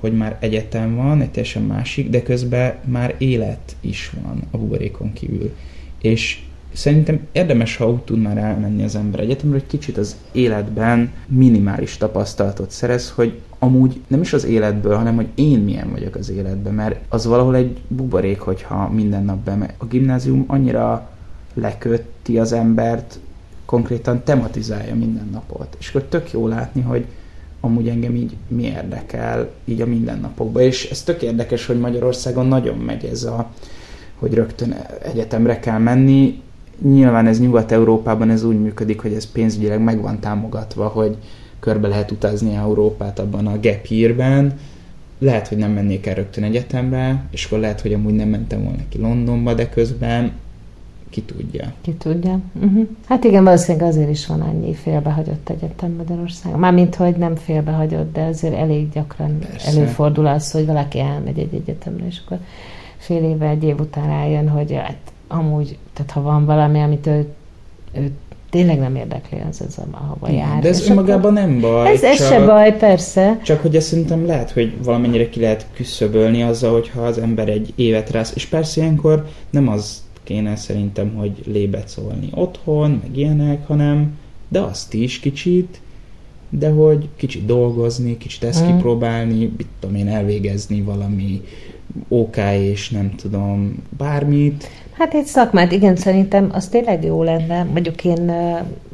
hogy már egyetem van, egy teljesen másik, de közben már élet is van a buborékon kívül. És szerintem érdemes, ha úgy tud már elmenni az ember egyetemre, hogy kicsit az életben minimális tapasztalatot szerez, hogy amúgy nem is az életből, hanem hogy én milyen vagyok az életben, mert az valahol egy buborék, hogyha minden nap bemegy. A gimnázium annyira lekötti az embert, konkrétan tematizálja minden napot. És akkor tök jó látni, hogy amúgy engem így mi érdekel így a mindennapokban. És ez tök érdekes, hogy Magyarországon nagyon megy ez a, hogy rögtön egyetemre kell menni. Nyilván ez Nyugat-Európában ez úgy működik, hogy ez pénzügyileg meg van támogatva, hogy körbe lehet utazni Európát abban a gap year-ben, lehet, hogy nem mennék el rögtön egyetemre, és akkor lehet, hogy amúgy nem mentem volna ki Londonba, de közben ki tudja. Ki tudja. Uh-huh. Hát igen, valószínűleg azért is van annyi félbehagyott egyetem Magyarországon. Mármint, hogy nem félbehagyott, de azért elég gyakran Persze. előfordul az, hogy valaki elmegy egy egyetemre, és akkor fél éve, egy év után rájön, hogy hát amúgy, tehát ha van valami, amit ő, ő tényleg nem érdekli az, az ahova jár. De ez önmagában nem baj. Ez, ez csak, se baj, persze. Csak hogy ezt szerintem lehet, hogy valamennyire ki lehet küszöbölni azzal, hogyha az ember egy évet rász. És persze ilyenkor nem az kéne szerintem, hogy lébet szólni otthon, meg ilyenek, hanem de azt is kicsit, de hogy kicsit dolgozni, kicsit ezt hmm. kipróbálni, mit tudom én, elvégezni valami OK és nem tudom, bármit. Hát egy szakmát, igen, szerintem az tényleg jó lenne. Mondjuk én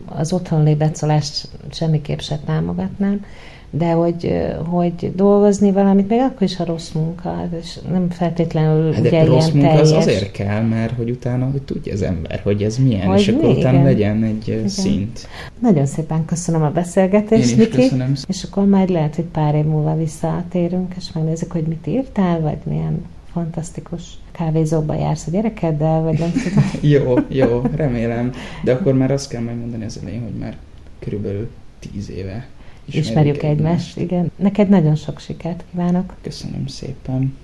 az otthon lébecolást semmiképp se támogatnám, de hogy, hogy dolgozni valamit, még akkor is a rossz munka, és nem feltétlenül hát ugye rossz munka teljes. az azért kell, mert hogy utána hogy tudja az ember, hogy ez milyen, hogy és akkor utána legyen egy igen. szint. Nagyon szépen köszönöm a beszélgetést, Én is Miki, köszönöm. és akkor majd lehet, hogy pár év múlva visszatérünk, és megnézzük, hogy mit írtál, vagy milyen fantasztikus kávézóba jársz a gyerekeddel, vagy nem tudom. jó, jó, remélem. De akkor már azt kell megmondani az elején, hogy már körülbelül tíz éve ismerjük, ismerjük egymást. egymást. Igen. Neked nagyon sok sikert kívánok. Köszönöm szépen.